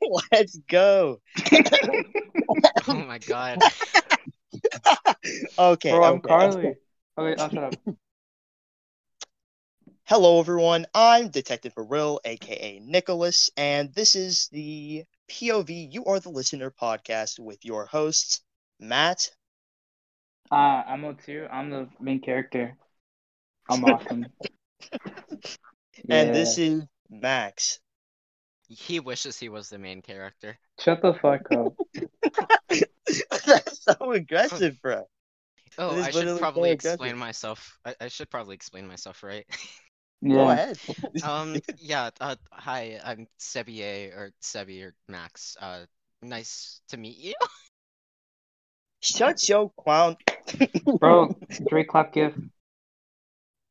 Let's go. Oh my god. Okay. Bro, I'm okay. Carly. Okay, I'll shut up. Hello, everyone. I'm Detective for Real, aka Nicholas, and this is the POV You Are the Listener podcast with your hosts, Matt. Uh, I'm O2. I'm the main character. I'm awesome. And this is Max. He wishes he was the main character. Shut the fuck up. That's so aggressive, bro. Oh, is I should probably so explain myself. I, I should probably explain myself, right? Go Yeah. ahead. um, yeah. Uh, hi, I'm Sebier or Sebi or Max. Uh, nice to meet you. Shut your clown. Bro, three clap gift.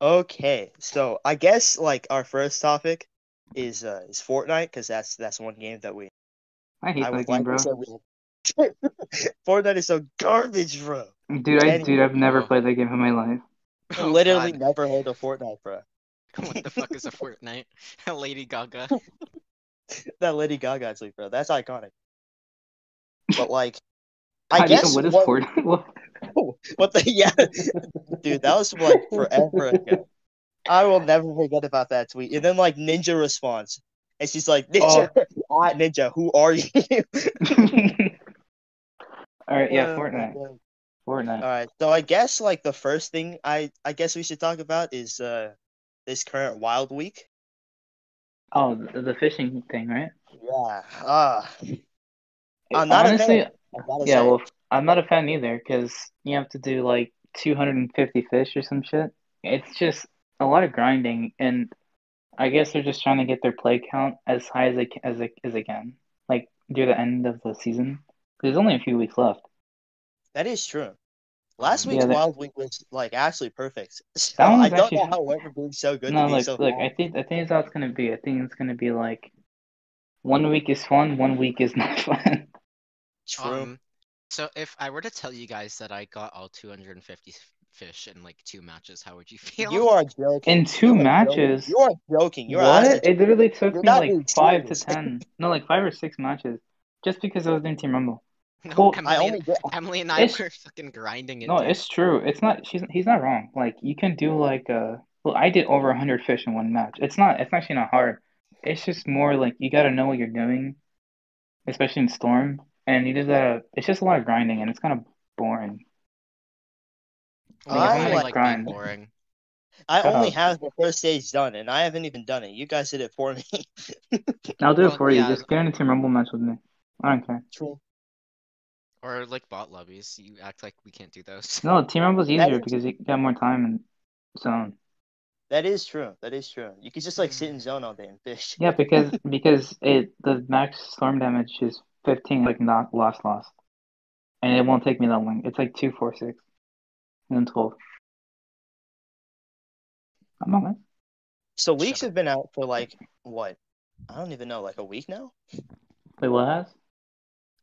Okay, so I guess like our first topic is uh is Fortnite because that's that's one game that we I hate I that game, like bro. to say we Fortnite is so garbage, bro. Dude, I, Anyway. dude, I've never played that game in my life. Oh, Literally God. never heard of Fortnite, bro. What the fuck is a Fortnite? Lady Gaga. That Lady Gaga tweet, bro. That's iconic. But like, How I guess know what is what, Fortnite? What? what the yeah, dude, that was like forever ago. I will never forget about that tweet. And then like Ninja responds, and she's like, "Ninja, Oh. Ninja, who are you?" All right, yeah, Oh, Fortnite. man. Fortnite. All right, so I guess like the first thing I I guess we should talk about is uh this current Wild Week. Oh, the, the fishing thing, right? Yeah. Ah. I'm not a Honestly, fan. I gotta yeah, say. well, I'm not a fan either because you have to do like 250 fish or some shit. It's just a lot of grinding, and I guess they're just trying to get their play count as high as they ca- as they, as they can, like near the end of the season. 'Cause There's only a few weeks left. That is true. Last Yeah, week's that- Wild Week was like actually perfect. So That I don't actually- know how it went from being so good No, to being like so look, bad. I think I think that's how it's gonna be. I think it's gonna be like one week is fun, one week is not fun. True. Um, so if I were to tell you guys that I got all 250 fish in like two matches, how would you feel? you are joking. In two You are matches? Joking. You are joking. You're What? It literally took You're me like being five to ten, no, like five or six matches, just because I was doing Team Rumble. No, Well, Emily, I only and, get Emily and I It's- were fucking grinding it. No, dude. it's true. It's not. She's. He's not wrong. Like you can do like uh. Well, I did over hundred fish in one match. It's not. It's actually not hard. It's just more like you got to know what you're doing, especially in Storm, and you just gotta. It's just a lot of grinding, and it's kind of boring. Well, I I like like grind. being boring. I Shut only up. have the first stage done, and I haven't even done it. You guys did it for me. I'll do it for you. yeah. Just get in a Team Rumble match with me. I don't care. True. Or like bot lobbies. You act like we can't do those. No, Team Rumble's That easier is- because you got more time and zone. That is true. That is true. You could just like sit in hmm. zone all day and fish. Yeah, because because it the max storm damage is fifteen, like not lost lost, and it won't take me that long. It's like two, four, six, and then twelve. I'm not mad. So leaks have been out for like what? I don't even know, like a week now. Wait, what has?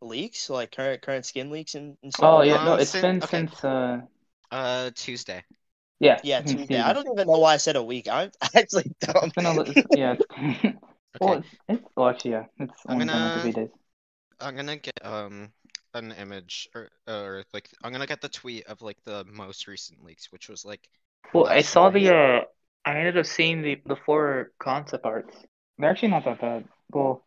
Leaks, like current current skin leaks and, and stuff. Oh yeah, that? no, it's sin- been okay. since uh Uh, Tuesday. yeah Yeah, since Tuesday. I don't even know why I said a week. I'm actually dumb. It's been a li- yeah. It's, well, it's, it's well actually yeah. It's I'm only been like a gonna- days. I'm gonna get um an image or or like I'm gonna get the tweet of like the most recent leaks, which was like Well, I saw night. the uh, I ended up seeing the the four concept arts. They're actually not that bad. Well,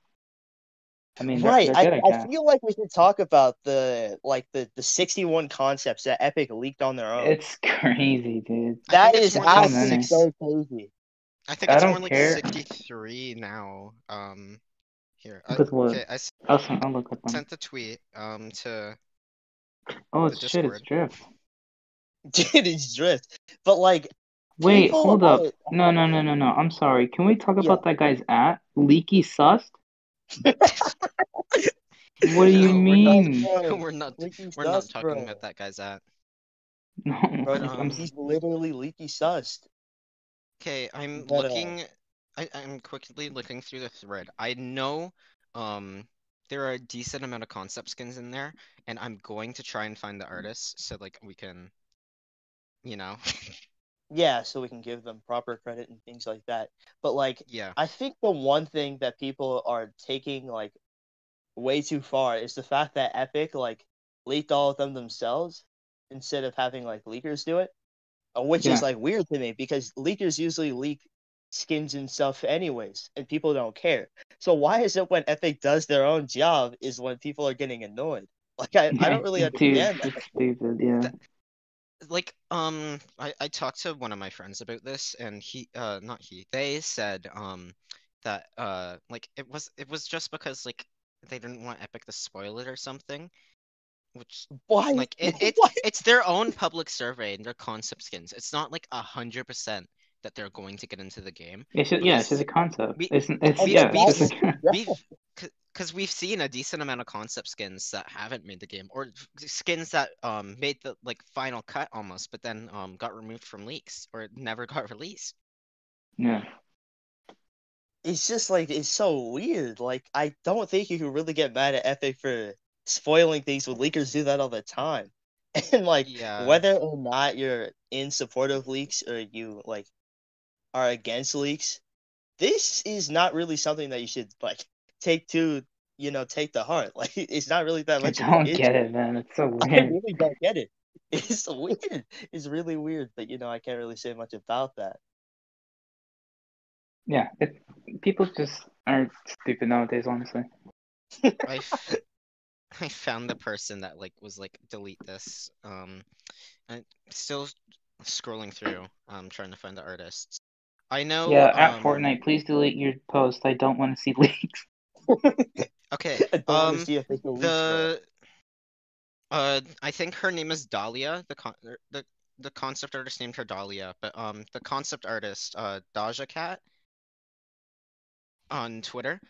I mean, they're, Right. they're I, I I feel like we should talk about the like the the 61 concepts that Epic leaked on their own. It's crazy, dude. I That think it's is more than absolutely so crazy. I think it's don't more like care. 63 now. Um, here. I, Because what? okay, I s- I'll, s- I'll look up them. sent the tweet um to Oh, the it's shit, it's drift. Dude, it's drift. But like Wait, People hold up. are- No, no, no, no, no. I'm sorry. Can we talk Yeah. about that guy's at Leaky Sus? What do you No, we're not- mean? Bro, we're not leaky we're not sus, talking bro. about that guy's at. No, Bro, But, I'm, um, he's literally leaky sussed. Okay, I'm But, uh, looking. I, I'm quickly looking through the thread. I know um there are a decent amount of concept skins in there, and I'm going to try and find the artists so like we can, you know, Yeah, so we can give them proper credit and things like that. But like yeah. I think the one thing that people are taking like way too far is the fact that Epic like leaked all of them themselves instead of having like leakers do it, uh, which is like weird to me because leakers usually leak skins and stuff anyways, and people don't care. So why is it when Epic does their own job is when people are getting annoyed? Like I, I don't really understand that. it's stupid. Yeah. like um I, I talked to one of my friends about this and he uh not he they said um that uh like it was it was just because like they didn't want Epic to spoil it or something which Why? like it, it's why? it's their own public survey and their concept skins it's not like a hundred percent that they're going to get into the game It's just yeah, it's Because just a concept. we- it's it's we- yeah, we- it's we've because we've seen a decent amount of concept skins that haven't made the game or skins that um made the like final cut almost but then um got removed from leaks or never got released yeah. it's just like it's so weird. Like I don't think you can really get mad at Epic for spoiling things when leakers do that all the time. And like Yeah. whether or not you're in support of leaks or you like are against leaks, this is not really something that you should like take to you know take to heart. Like it's not really that much. of don't an get it, man. It's so I weird. really don't get it. It's weird. It's really weird, but you know I can't really say much about that. Yeah, it, people just aren't stupid nowadays, honestly. I, f- I found the person that like was like delete this um and still scrolling through um trying to find the artists I know yeah, at um, Fortnite, please delete your post. I don't want to see leaks. okay I um to see official leaks, bro. the uh I think her name is Dahlia the con er, the the concept artist named her Dahlia but um the concept artist uh Dahja Cat on Twitter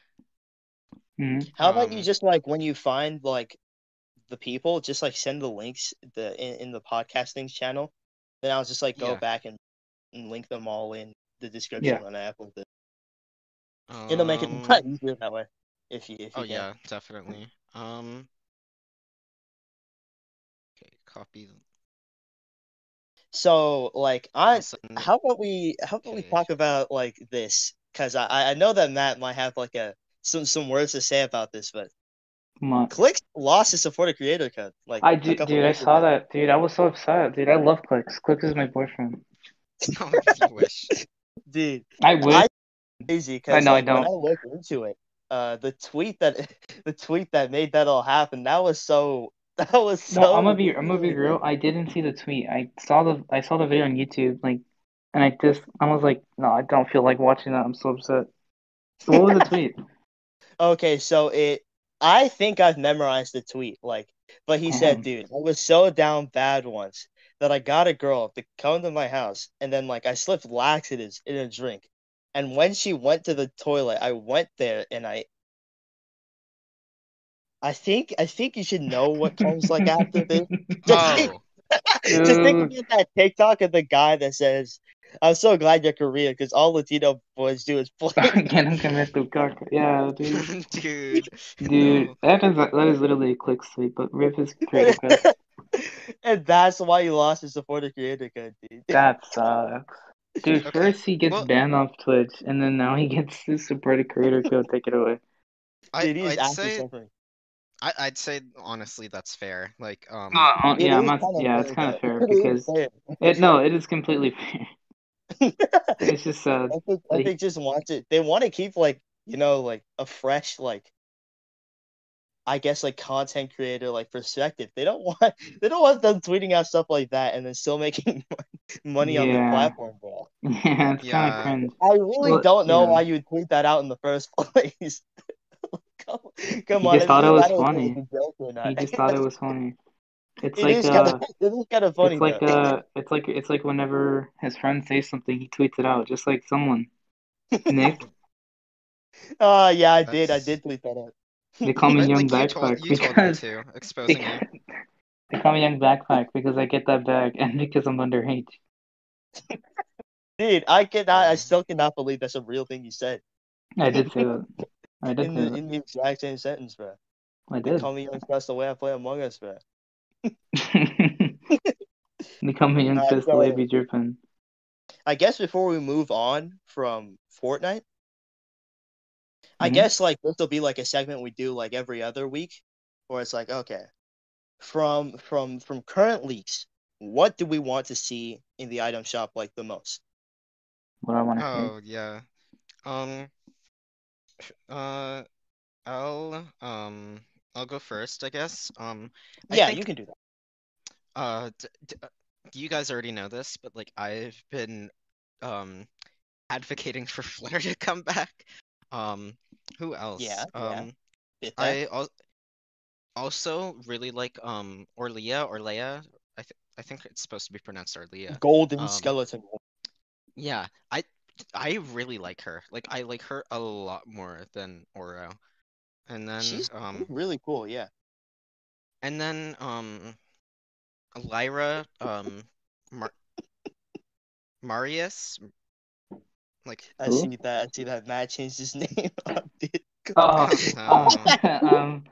hmm How about you Um, just like when you find like the people, just like send the links the in, in the podcasting channel. Then I'll just like go Yeah. back and, and link them all in the description Yeah. when I upload it. It'll make it a um, lot easier that way. If you if you Oh can. yeah, definitely. Um. Okay, copy. So like I I'll send it- how about we how about we talk about like this? Cause I I know that Matt might have like a some some words to say about this, but Come on. Clix lost his supporter creator code. Like I do, dude. I saw ago. that, dude. I was so upset, dude. I love Clix. Clix is my boyfriend. Oh, you wish. Dude, I wish. I- crazy because I know, I like, when I don't. looked into it, uh, the tweet that the tweet that made that all happen, that was so that was so. No, I'm gonna be, I'm gonna be real. I didn't see the tweet. I saw the, I saw the video on YouTube, like, and I just, I was like, no, I don't feel like watching that. I'm so upset. So What was the tweet? Okay, so it. I think I've memorized the tweet, like, but he said, "Dude, I was so down bad once that I got a girl to come to my house, and then like I slipped laxatives in a drink, and when she went to the toilet, I went there and I." I think I think you should know what comes like after this. Oh. Just think, Oh, just think about that TikTok of the guy that says, "I'm so glad you're Korean because all Latino boys do is play." Get him commit to caca. Yeah, dude. dude. Dude, No. that is that is literally a click tweet, but rip his creator code. and that's why you lost his supporter creator code, dude. That sucks. Dude, Okay, first he gets well- banned off Twitch, and then now he gets his supported creator code taken away. I, Dude, he's I'd say, suffering. I, I'd say honestly that's fair. Like, um, Uh, uh, It yeah, I'm not. kinda Yeah, it's kind of fair because it. No, it is completely fair. It's just sad. I think Like- Epic just wants it. They want to keep like you know like a fresh like. I guess like content creator like perspective. They don't want they don't want them tweeting out stuff like that and then still making money on their Yeah. platform, bro. Yeah, it's kind Yeah. of cringe. I really Well, don't know yeah. why you would tweet that out in the first place. come, come He on, just thought it was funny. it's a joke or not. He just thought it was funny. It's It like is uh, kind of it is kind of funny it's like though. uh, it's like it's like whenever his friend says something, he tweets it out, just like someone. Nick, Oh yeah, I did. I did tweet that out. they call me I Young think you told, Backpack you told because to, exposing you. they call me Young Backpack because I get that bag and because I'm underage. Dude, I cannot. I still cannot believe that's a real thing you said I did say that. I did in say the that. in the exact same sentence, bro. I did. They did. call me young Trust the way I play Among Us, bro. They call me Young Uh, Fist, so- way be dripping. I guess before we move on from Fortnite, I Mhm. guess like this will be like a segment we do like every other week, where it's like, okay, from from from current leaks, what do we want to see in the item shop like the most? What I want to Oh yeah. Um. Uh, I'll um I'll go first, I guess. Um, I yeah, think you can do that. uh, d d uh, you guys already know this, but like I've been um advocating for Flare to come back. Um, who else? Yeah, yeah. Um, that. I al also really like um Orlia or Leia. I th I think it's supposed to be pronounced Orlia. Golden um, skeleton. Yeah, I I really like her. Like I like her a lot more than Oro. And then She's um really cool. Yeah. and then um Lyra um Mar Marius like I Who? see that. I see that Matt changed his name. Oh, no. oh, um,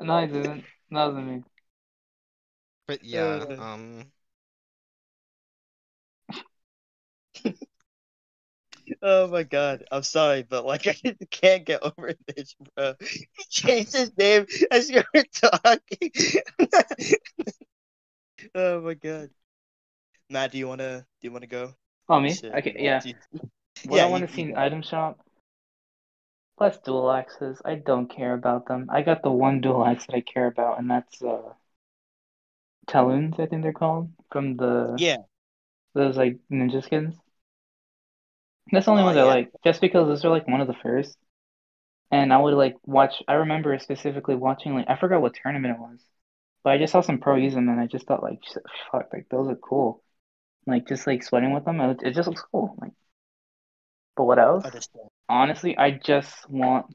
no, I didn't. That wasn't me. but yeah, Uh. um Oh my god, I'm sorry, but like I can't get over this, bro. He changed his name as you were talking. oh my god. Matt, do you wanna do you wanna go? Oh, me? Shit, Okay, yeah. What Yeah, I want to see in item shop. Plus dual axes. I don't care about them. I got the one dual axe that I care about, and that's uh Talons, I think they're called, from the Yeah, those like ninja skins. That's the only Oh, ones I oh, like, just because those are like one of the first. And I would like watch. I remember specifically watching like I forgot what tournament it was, but I just saw some pro use them, and I just thought like, fuck, like those are cool. Like just like sweating with them, it, it just looks cool. Like, but what else? understand. Honestly, I just want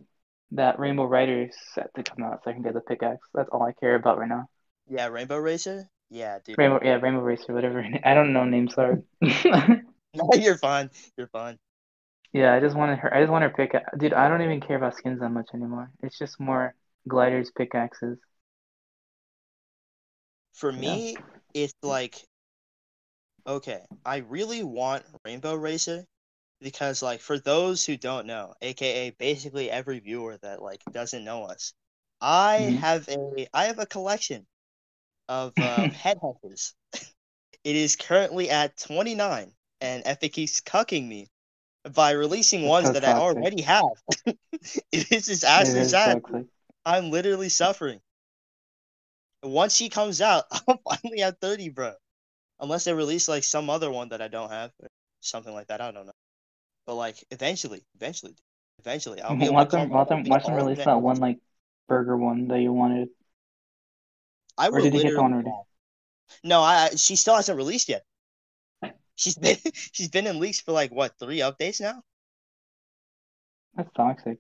that Rainbow Rider set to come out so I can get the pickaxe. That's all I care about right now. Yeah, Rainbow Racer? Yeah, dude. Rainbow, yeah, Rainbow Racer, whatever. I don't know names sorry. No, you're fine. You're fine. Yeah, I just wanted her. I just want her pick. Dude, I don't even care about skins that much anymore. It's just more gliders, pickaxes. For Yeah. me, it's like, okay, I really want Rainbow Racer because, like, for those who don't know, aka basically every viewer that like doesn't know us, I Mhm. have a I have a collection of uh, headhunters. It is currently at 29, and Epic keeps cucking me by releasing ones so that I already have. it is just actually sad. toxic. I'm literally suffering. Once she comes out, I'll finally have 30, bro. Unless they release like some other one that I don't have, something like that. I don't know. But like eventually, eventually, eventually, I'll be able Watch to them, watch them, watch them release that one like burger one that you wanted. I Or did you get the one already? No. I- She still hasn't released yet. She's been she's been in leaks for like what three updates now. That's toxic.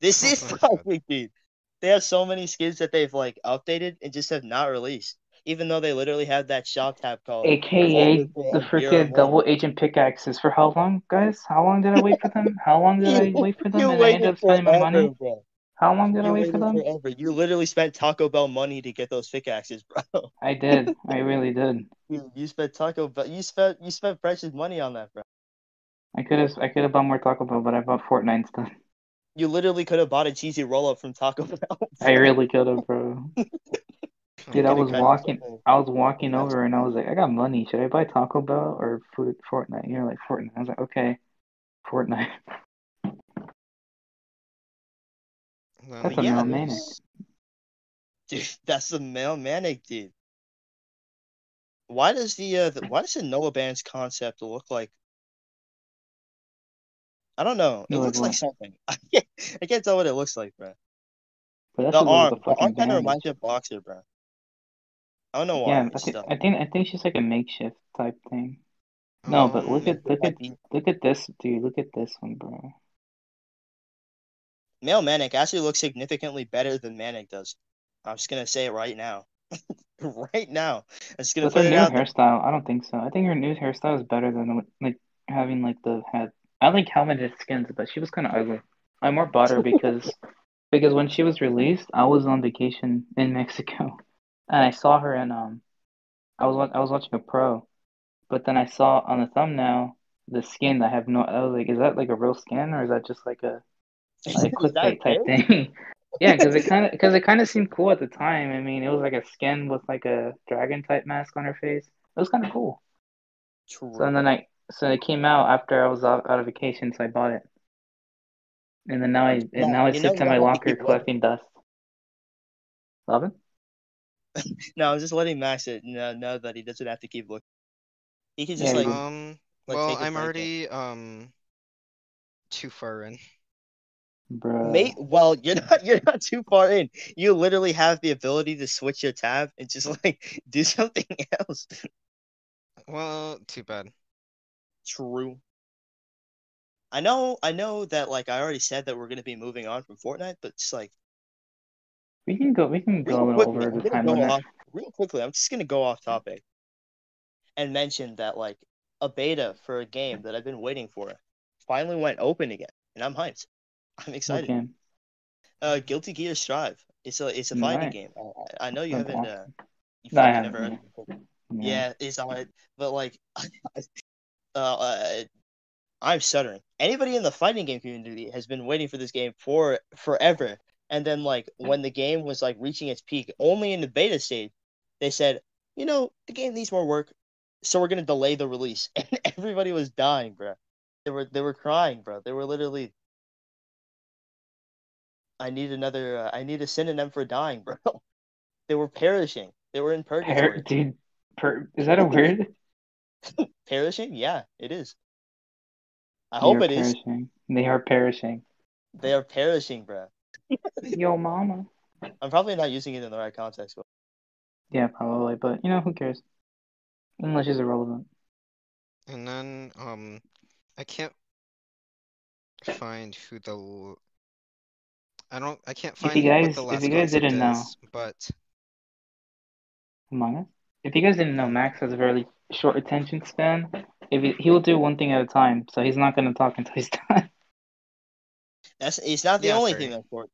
This Oh, is God. toxic, dude. They have so many skins that they've like updated and just have not released, even though they literally have that shop tab called AKA the freaking of One. double agent pickaxes. For how long, guys? How long did I wait for them? How long did I wait for them? You And I ended waited up spending my money. bro. How long did I wait for them? forever. You literally spent Taco Bell money to get those pickaxes, bro. I did. I really did. You, you spent Taco Bell. You spent you spent precious money on that, bro. I could have. I could have bought more Taco Bell, but I bought Fortnite instead. You literally could have bought a cheesy roll up from Taco Bell. I really could have, bro. Dude, I was walking. I was walking over and I was like, I got money. Should I buy Taco Bell or food Fortnite? And you're like Fortnite. I was like, okay, Fortnite. That's a yeah, male manic. Dude, that's a male manic, dude. Why does the uh the, why does the Nollobandz concept look like? I don't know. It looks like what? something. I can't, I can't tell what it looks like, bro. But that's The arm, the arm kind of reminds me of Boxer, bro. I don't know why. Yeah, I think. I think I think she's like a makeshift type thing. No, but look um, at look at look at this, dude. Look at this one, bro. Male Manic actually looks significantly better than Manic does. I'm just gonna say it right now. right now. I'm just gonna With her put it new out there. hairstyle, I don't think so. I think her new hairstyle is better than like having like the head. I like Helmeted skins, but she was kind of ugly. I more bought her because because when she was released, I was on vacation in Mexico, and I saw her in um, I was I was watching a pro, but then I saw on the thumbnail the skin. That I have no. I was like, is that like a real skin or is that just like a? Like clickbait type okay? thing. yeah, because it kind of because it kind of seemed cool at the time. I mean, it was like a skin with like a dragon type mask on her face. It was kind of cool. True. So and then I so it came out after I was out, out of vacation, so I bought it. And then now I and Yeah, now it you know sits you in my don't have to locker keep looking. collecting dust. Lovin? No, I'm just letting Max it know, know that he doesn't have to keep looking. He can just Yeah, like Um. like, well, take a I'm break there. already um too far in. Bruh. Mate, well, you're not you're not too far in. You literally have the ability to switch your tab and just like do something else. Well, too bad. True. I know I know that like I already said that we're gonna be moving on from Fortnite, but just like We can go we can go a little over the gonna time go limit. off real quickly, I'm just gonna go off topic and mention that like a beta for a game that I've been waiting for finally went open again, and I'm hyped. I'm excited. game? Uh, Guilty Gear Strive. It's a it's a fighting Nice. game. I, I know you That's haven't uh, awesome. you No, I haven't, never heard yeah. it. Yeah, it's on it, but like, uh, uh, I'm stuttering. Anybody in the fighting game community has been waiting for this game for forever, and then like when the game was like reaching its peak, only in the beta stage, they said, you know, the game needs more work, so we're gonna delay the release, and everybody was dying, bro. They were they were crying, bro. They were literally. I need another. Uh, I need a synonym for dying, bro. They were perishing. They were in Per- dude, per- is that a word? Perishing? Yeah, it is. I They hope are it is. perishing. They are perishing. They are perishing, bro. Yo, mama. I'm probably not using it in the right context. But Yeah, probably, but you know who cares? English is irrelevant. And then um, I can't find who the. L- I don't. I can't find. If find you what guys- the if last you guys didn't know- but Among Us. If you guys didn't know, Max has a very short attention span. If he, he will do one thing at a time, so he's not going to talk until he's done. that's it's not the Yeah, only sorry. thing that's for.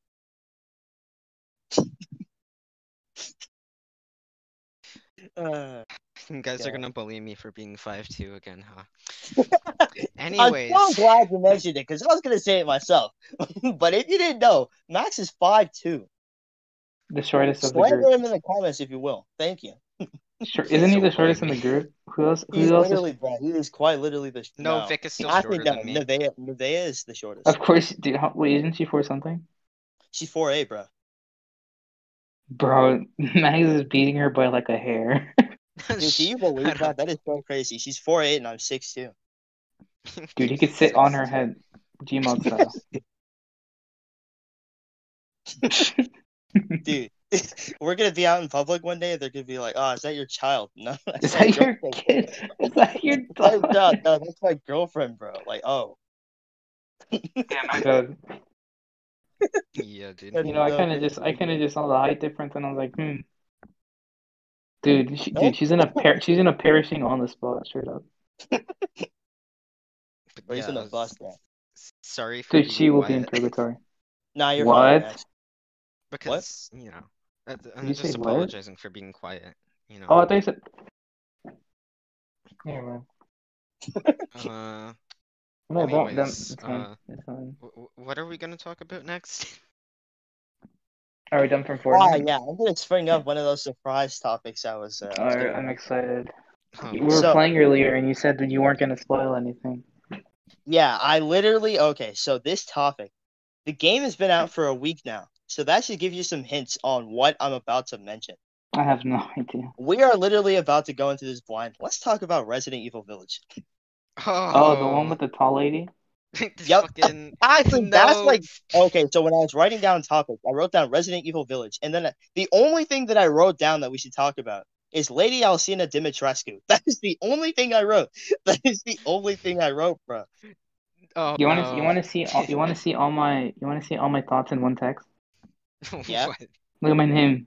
Uh, you guys are gonna bully me for being five two again, huh? Anyways, I'm so glad you mentioned it because I was gonna say it myself. but if you didn't know, Max is five two. The shortest of the Slander group. him in the comments if you will. Thank you. Shor- Isn't he the shortest in the group? Who else? He's else? literally, Is... bro. He is quite literally the. no, Vic is still Actually, shorter no. than me. Nevaeh, Nevaeh is the shortest. Of course, dude. How, wait, isn't she for something? She's four eight, bro. Bro, Max is beating her by like a hair. Dude, can you believe that? That is so crazy. She's four eight and I'm six two. Dude, he could sit on her head, Gmod style. Dude, we're gonna be out in public one day. They're gonna be like, "Oh, is that your child?" No, that's Is my that your girlfriend. kid? Is that your Oh, no, no, that's my girlfriend, bro. Like, oh, Yeah, my dog. yeah, dude. You know, I kind of just, I kind of just saw the height difference, and I was like, hmm. Dude, she, Nope. dude, she's in a par- she's in a perishing on the spot, straight up. But Or he's yeah, in a s- bus, bro. s- Sorry for Dude, she will be in purgatory. Nah, you're What? fine, Max. because you know, I- I'm you just say what? apologizing for being quiet. You know. Oh, I thought you said. Yeah, man. Uh, No, don't. Then Anyways, fine. uh, It's fine. w- w- what are we gonna talk about next? Are we done from Ah, Fortnite? yeah, I'm gonna spring up one of those surprise topics I was. Uh, All right, I'm excited. Um, We were So- playing earlier, and you said that you weren't gonna spoil anything. Yeah, I literally okay. So this topic, the game has been out for a week now, so that should give you some hints on what I'm about to mention. I have no idea. We are literally about to go into this blind. Let's talk about Resident Evil Village. oh, Oh, the one with the tall lady. this Yep. fucking Actually, that's no. like okay. So when I was writing down topics, I wrote down Resident Evil Village, and then uh, the only thing that I wrote down that we should talk about is Lady Alcina Dimitrescu. That is the only thing I wrote. That is the only thing I wrote, bro. Oh, You want to you want to see all, you want to see all my you want to see all my thoughts in one text. Yeah. Look at my name.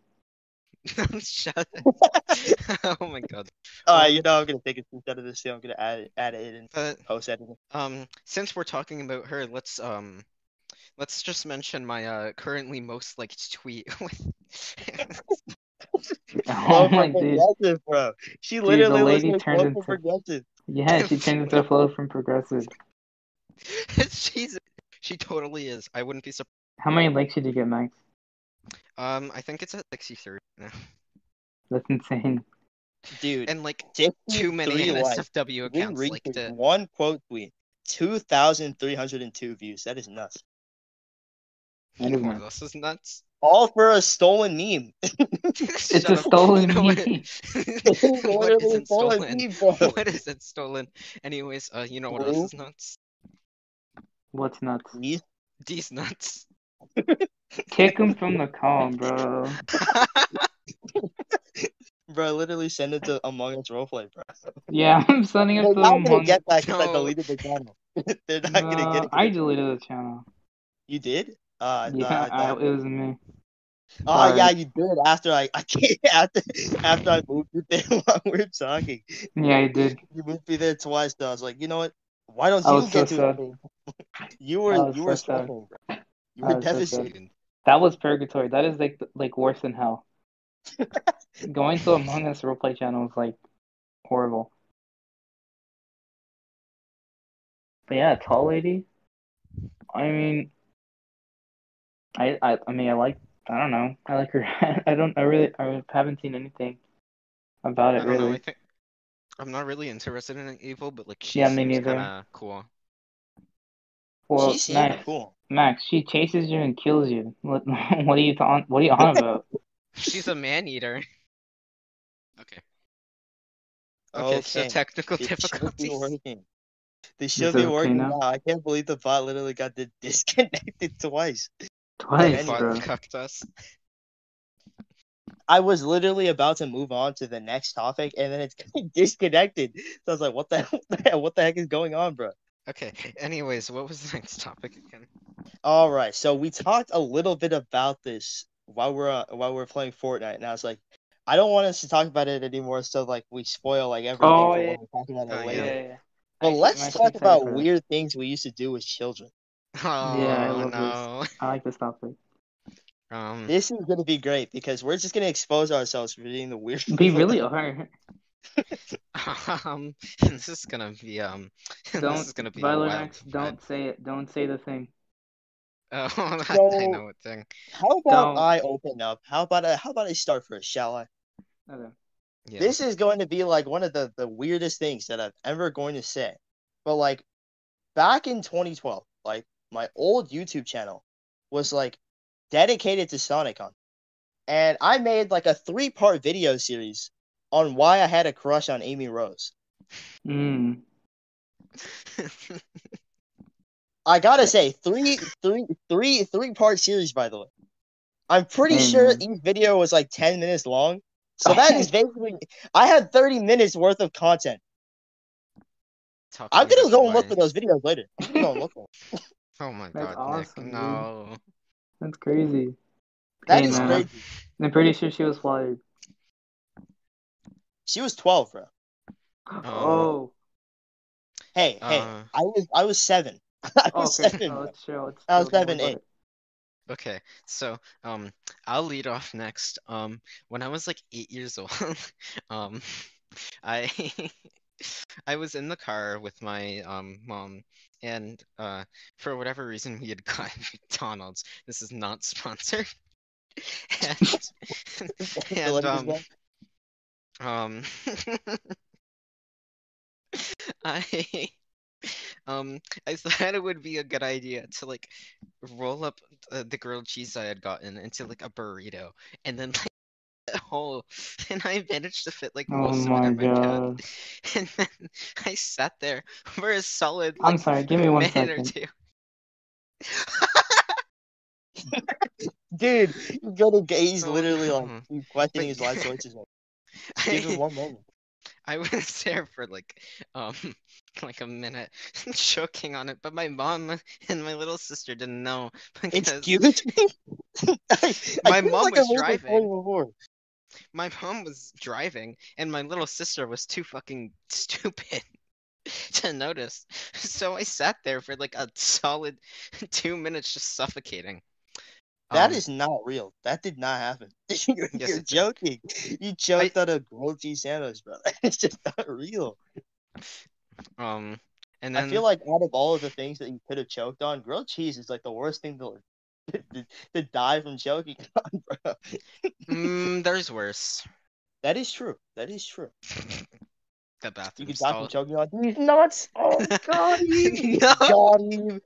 Shut oh my god. Uh, Um, you know I'm gonna take a screenshot of this. Too. I'm gonna add it, add it in But post editing. um, since we're talking about her, let's um, let's just mention my uh currently most liked tweet with. Oh my from dude. Bro. She the literally lady was turned turned into- into Progressive. Yeah, she turned into a Flo from progressive. she's She totally is. I wouldn't be surprised. How many likes did you get, Max? Um, I think it's at 63 now. That's insane. Dude, And like too many likes. NSFW accounts reached liked it. one quote tweet, two thousand three hundred and two views. That is nuts. That is Oh, this is nuts. All for a stolen meme. It's a stolen you meme. what Literally isn't stolen stolen? meme. What isn't stolen? Anyways, uh, you know what else is nuts? What's nuts? These- These nuts. Kick him from the call, bro. Bro, literally send it to Among Us roleplay, bro. Yeah, I'm sending it They're to not him. gonna get that because I deleted the channel. They're not gonna get it. I deleted the channel. You did? Uh, Yeah, I I, it was me. Oh Sorry. yeah, you did after I I can't after after I moved you there while we are talking. Yeah, I did. You moved me there twice though. I was like, you know what? Why don't you get so to. You were you were so bro. You were devastated. That was purgatory. That is like like worse than hell. Going to Among Us roleplay channel is like horrible. But yeah, tall lady. I mean, I I I mean I like I don't know I like her. I don't I really I haven't seen anything about I it don't know. I really. think I'm not really interested in evil, but like she Yeah, me seems neither. kind of cool. Well, she seemed Max, cool. Max, she chases you and kills you. What what are you on? What are you on about? She's a man eater. Okay. Okay, so technical It should be difficulties. working. They should be working now? now. I can't believe the bot literally got the disconnected twice. Twice, anyway. bro. Cucked us. I was literally about to move on to the next topic, and then it's disconnected. So I was like, "What the what the, what the heck is going on, bro?" Okay. Anyways, what was the next topic again? All right, so we talked a little bit about this while we're uh, while we're playing Fortnite, and I was like, I don't want us to talk about it anymore, so like we spoil like everything Oh, yeah. when we talk about it Oh, later. yeah. yeah. But Actually, let's I'm talk about for that. weird things we used to do as children. Oh yeah, I love this. I like this topic. Um. This is gonna be great because we're just gonna expose ourselves for being the weird. We really that- are. Um. This is gonna be um. Don't, this is gonna be a wild don't say it. Don't say the thing. Oh, I know what thing. How about Don't. I open up? How about I, how about I start first? Shall I? Okay. Yeah. This is going to be like one of the the weirdest things that I've ever going to say. But like back in 2012, like my old YouTube channel was like dedicated to Sonicon. And I made like a three-part video series on why I had a crush on Amy Rose. Mm. I gotta say, three, three, three, three-part series, by the way. I'm pretty sure Amen. each video was like 10 minutes long. So that is basically, I had 30 minutes worth of content. Talk I'm gonna go and look for those videos later. I'm gonna look for them. Oh my That's god, awesome, Nick. dude. No. That's crazy. That Hey, is man. crazy. I'm pretty sure she was fired. She was 12, bro. Oh. Hey, hey, Uh, I was I was seven. I was Okay. seven. Oh, let's chill. Let's I was chill. Don't worry seven, eight. Okay, so um, I'll lead off next. Um, when I was like eight years old, um, I I was in the car with my um mom, and uh, for whatever reason, we had gotten McDonald's. This is not sponsored. And and um um I um I thought it would be a good idea to like roll up uh, the grilled cheese I had gotten into like a burrito and then like a hole and I managed to fit like Oh most of it my in my mouth god. and then I sat there for a solid I'm sorry. Give me one minute or two. Dude, you go to ga- he's Oh, literally no. like he's questioning his life choices. Like, give him I, one moment. I was there for like um like a minute choking on it, but my mom and my little sister didn't know because Excuse me. I, I My mom like was heard this story driving. my mom was driving and my little sister was too fucking stupid to notice. So I sat there for like a solid two minutes just suffocating. That Um, is not real. That did not happen. you're Yes, you're joking. You choked on a grilled cheese sandwich, bro. It's just not real. um And then I feel like out of all of the things that you could have choked on, grilled cheese is like the worst thing to to, to die from choking on, bro. mm, there's worse. That is true. That is true. The You bathroom could die from choking on these nuts. Oh, God. No. Got him.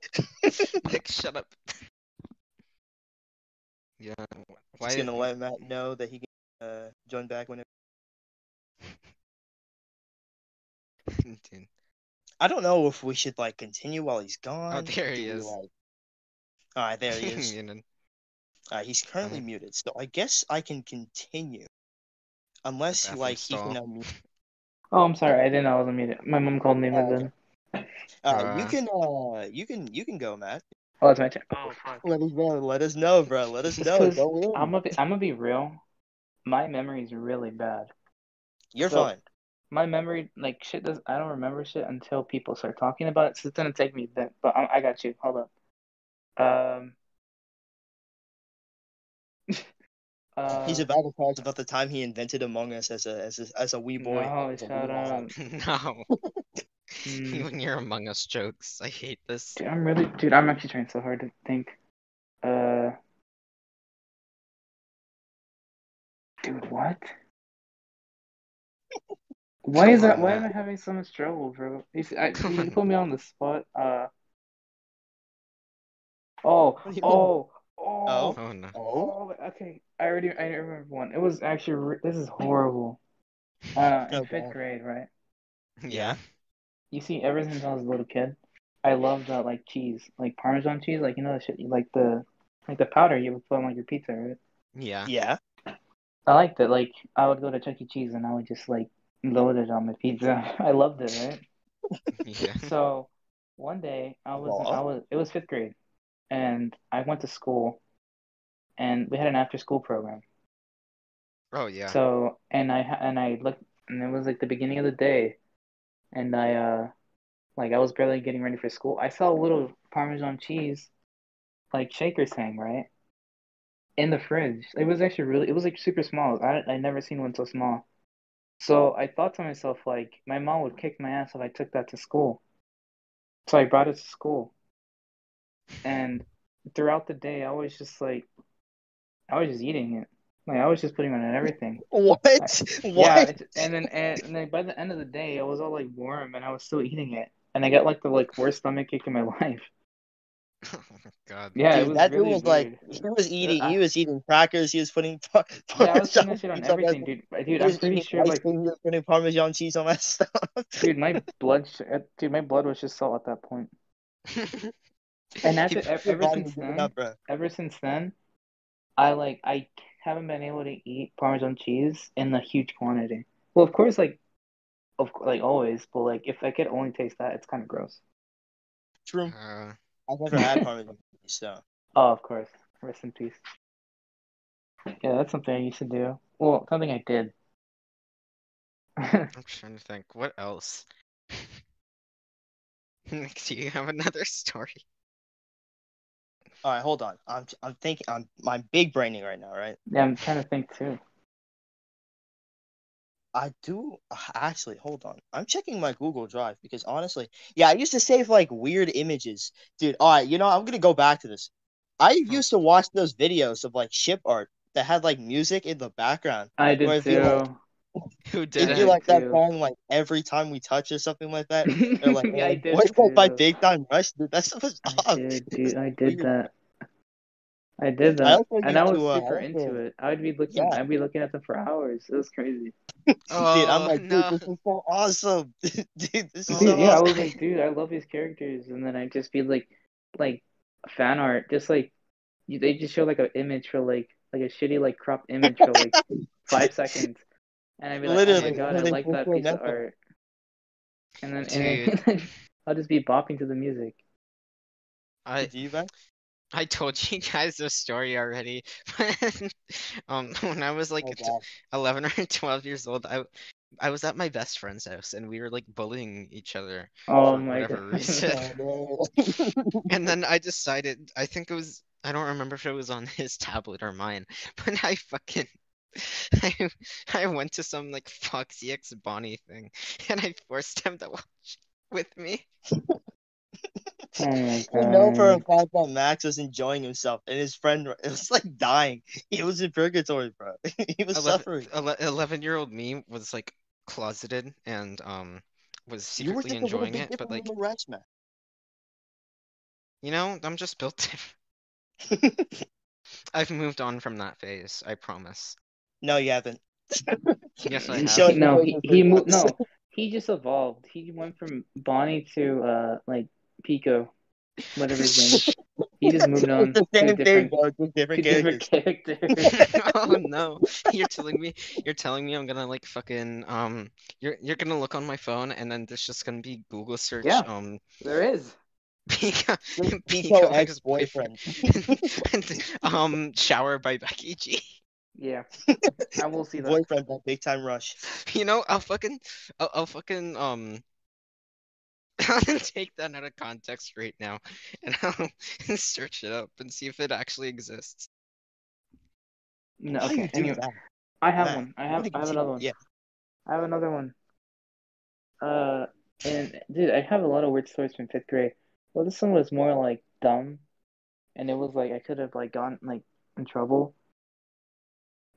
Nick, shut up. Yeah. Why? Just gonna let Matt know that he can uh, join back whenever. Dude. I don't know if we should like continue while he's gone. Oh, there he is. like- All right, there he is. You know, Uh, he's currently muted, so I guess I can continue, unless bathroom like he can stall. unmute. Oh, I'm sorry. I didn't know I was muted. My mom called me Oh, okay. then. Uh, you Uh. can uh, you can you can go, Matt. Oh, it's my turn. Oh, fuck. Let us know. Let us know, bro. Let us Just know. 'cause Go. I'm gonna be, I'm gonna be real. My memory is really bad. You're so- fine. My memory, like shit, does I don't remember shit until people start talking about it. So it's gonna take me then. But I, I got you. Hold up. Um. uh, He's about to talk about the time he invented Among Us as a as a as a wee boy. No, shut up. no. Hmm. Even your Among Us jokes. I hate this. Dude, I'm really, dude, I'm actually trying so hard to think. Uh, dude, what? Why is that? Why am I having so much trouble, bro? You, see, I, Come you on. put me on the spot. Uh. Oh, What do you mean? oh, Oh? oh, Oh no. Oh. Okay, I already, I remember one. It was actually, re- this is horrible. Uh, in fifth grade, right? Yeah. You see, ever since I was a little kid, I loved uh, like cheese, like Parmesan cheese, like you know the shit, like the like the powder you would put on like your pizza, right? Yeah. yeah. I liked it. Like I would go to Chuck E. Cheese and I would just like load it on my pizza. I loved it, right? Yeah. So one day I was I was it was fifth grade, and I went to school, and we had an after school program. Oh yeah. So and I and I looked and it was like the beginning of the day, and I uh like I was barely getting ready for school. I saw a little Parmesan cheese like shaker thing right in the fridge. It was actually really it was like super small. I I never seen one so small. So I thought to myself like my mom would kick my ass if I took that to school. So I brought it to school. And throughout the day I was just like I was just eating it. Like I was just putting it on everything. What? Yeah, What? it- and then and, and then by the end of the day, it was all like warm, and I was still eating it, and I got like the like worst stomach ache in my life. Oh my god. Yeah, it was that dude really was like he was eating I- he was eating crackers, he was putting par- Yeah, I was putting shit on everything, dude. Dude, I'm pretty sure like, he was putting Parmesan cheese on that stuff. dude, my blood, sh- uh, dude, my blood was just salt at that point. And after ever, ever since then, up, ever since then, I like I haven't been able to eat Parmesan cheese in a huge quantity. Well, of course, like, of like always, but like if I could only taste that, it's kind of gross. True. Uh, I've never had Parmesan cheese, so Oh, of course. Rest in peace. Yeah, that's something I used to do. Well, something I did. I'm trying to think. What else? Nick, do you have another story? All right, hold on. I'm I'm thinking I'm I'm big braining right now, right? yeah, I'm trying to think too. I do actually hold on. I'm checking my Google Drive because honestly, yeah, I used to save like weird images. Dude, all right, you know, I'm gonna go back to this. I hmm. used to watch those videos of like ship art that had like music in the background. I did you, like, too. Who did you like that too. song like every time we touch or something like that. Or like, yeah, I did what's that by. Big Time Rush? Dude, that stuff was I off. did, dude. I did that. I did I that, also and I was to, uh, super I into it. I would be looking. Yeah. I'd be looking at them for hours. It was crazy. dude, Oh I'm like, dude, no. this is so awesome. dude, this is Oh, so Dude, yeah, I was like, dude, I love these characters, and then I'd just be like, like fan art, just like they just show like an image for like like a shitty like cropped image for like five seconds, and I'd be like, oh Literally, my god, I like that piece of art, and then and then I'll just be bopping to the music. I Do you, man? I told you guys this story already. um, when I was like Oh, t- 11 or 12 years old, I I was at my best friend's house and we were like bullying each other Oh for my whatever god. reason. Oh, no. And then I decided, I think it was, I don't remember if it was on his tablet or mine, but I fucking, I, I went to some like Foxy X Bonnie thing and I forced him to watch with me. Oh my You know for a god. fact that Max was enjoying himself, and his friend it was like dying. He was in purgatory, bro. he was suffering. Eleven year old me was like closeted and um was You were secretly just a little enjoying bit it, but different like from the rest, man. you know, I'm just built different. I've moved on from that phase, I promise. No, you haven't. Yes, I have. showed no, he, he moved. No, he just evolved. He went from Bonnie to uh like Pico, whatever his name. He just moved on It's the to same thing, different, bro. Just to different different characters. characters. oh no. You're telling me you're telling me I'm gonna like fucking um you're you're gonna look on my phone and then there's just gonna be Google search Yeah. um there is. Pico Pico Pico ex-boyfriend. and, um shower by Becky G. Yeah, I will see that. Boyfriend by Big Time Rush. You know, I'll fucking I'll, I'll fucking um I'll take that out of context right now and I'll search it up and see if it actually exists. No, okay. Anyway, that? I have Matt, one. I have. I have another one. Yeah. I have another one. Uh, and dude, I have a lot of weird stories from fifth grade. Well, this one was more like dumb, and it was like I could have like gotten like in trouble.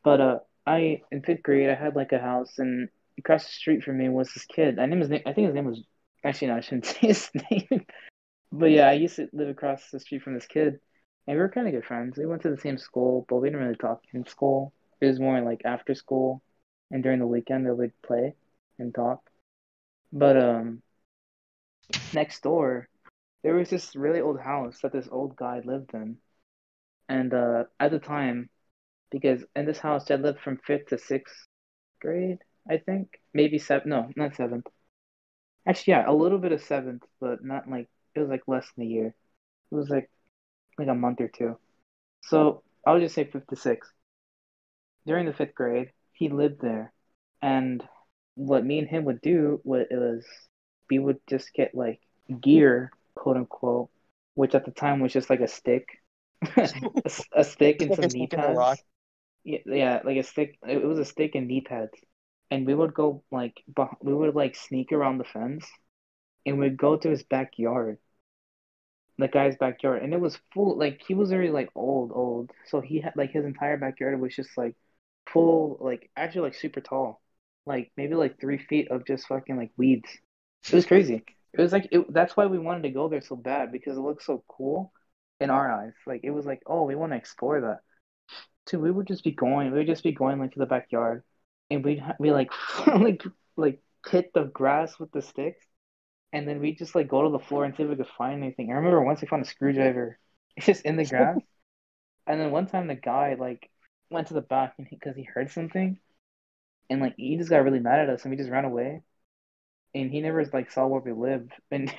But uh, I in fifth grade I had like a house, and across the street from me was this kid. I name his name. I think his name was actually no, I shouldn't say his name. But yeah, I used to live across the street from this kid, and we were kind of good friends. We went to the same school, but we didn't really talk in school. It was more like after school and during the weekend that we'd play and talk. But um, next door, there was this really old house that this old guy lived in, and uh, at the time, because in this house I lived from fifth to sixth grade, I think maybe seven. No, not seventh. Actually, yeah, a little bit of seventh, but not like it was like less than a year. It was like like a month or two. So I would just say fifth to sixth. During the fifth grade, he lived there, and what me and him would do was, it was we would just get like gear, quote unquote, which at the time was just like a stick, a stick and some a knee a pads. Yeah, yeah, like a stick. It was a stick and knee pads, and we would go like we would like sneak around the fence, and we'd go to his backyard, the guy's backyard, and it was full. Like he was already like old, old, so he had like his entire backyard was just like full, like actually like super tall, like maybe like three feet of just fucking like weeds. It was crazy. It was like it, that's why we wanted to go there so bad because it looked so cool in our eyes. Like it was like, oh, we want to explore that. Dude, we would just be going. We would just be going like to the backyard, and we'd we like like like hit the grass with the sticks, and then we'd just like go to the floor and see if we could find anything. I remember once we found a screwdriver, it's just in the grass, and then one time the guy like went to the back and because he heard something, and like he just got really mad at us, and we just ran away. And he never like saw where we lived, and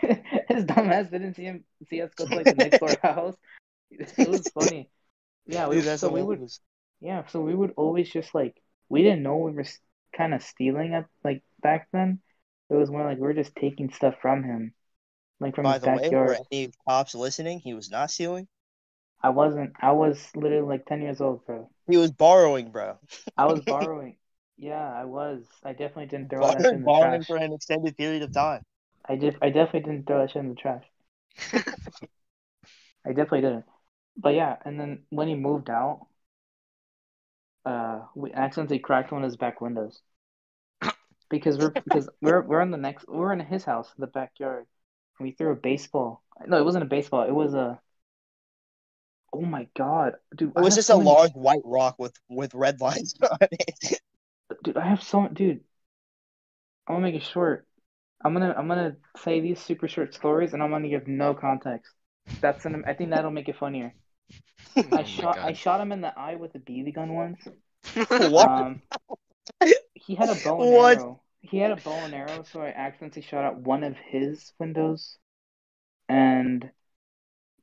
his dumb ass didn't see him see us go to like the next door house. It was funny. Yeah, we Dude, so we would yeah, so we would always just like we didn't know we were kind of stealing at like back then. It was more like we were just taking stuff from him, like from By his the way, backyard. were any cops listening? He was not stealing. I wasn't. I was literally like ten years old, bro. He was borrowing, bro. I was borrowing. Yeah, I was. I definitely didn't throw that in the borrowing trash. for an extended period of time. I did. I definitely didn't throw that shit in the trash. I definitely didn't. But yeah, and then when he moved out, uh, we accidentally cracked one of his back windows because we're because we're we're in the next we're in his house in the backyard, and we threw a baseball. No, it wasn't a baseball. It was a. Oh my god, dude! It was just so a many- large white rock with with red lines on it. Dude, I have so much dude. I'm gonna make it short. I'm gonna I'm gonna say these super short stories, and I'm gonna give no context. That's an, I think that'll make it funnier. Oh I my shot I shot him in the eye with a BB gun once. What? Um, he had a bow and What? arrow. He had a bow and arrow, so I accidentally shot out one of his windows, and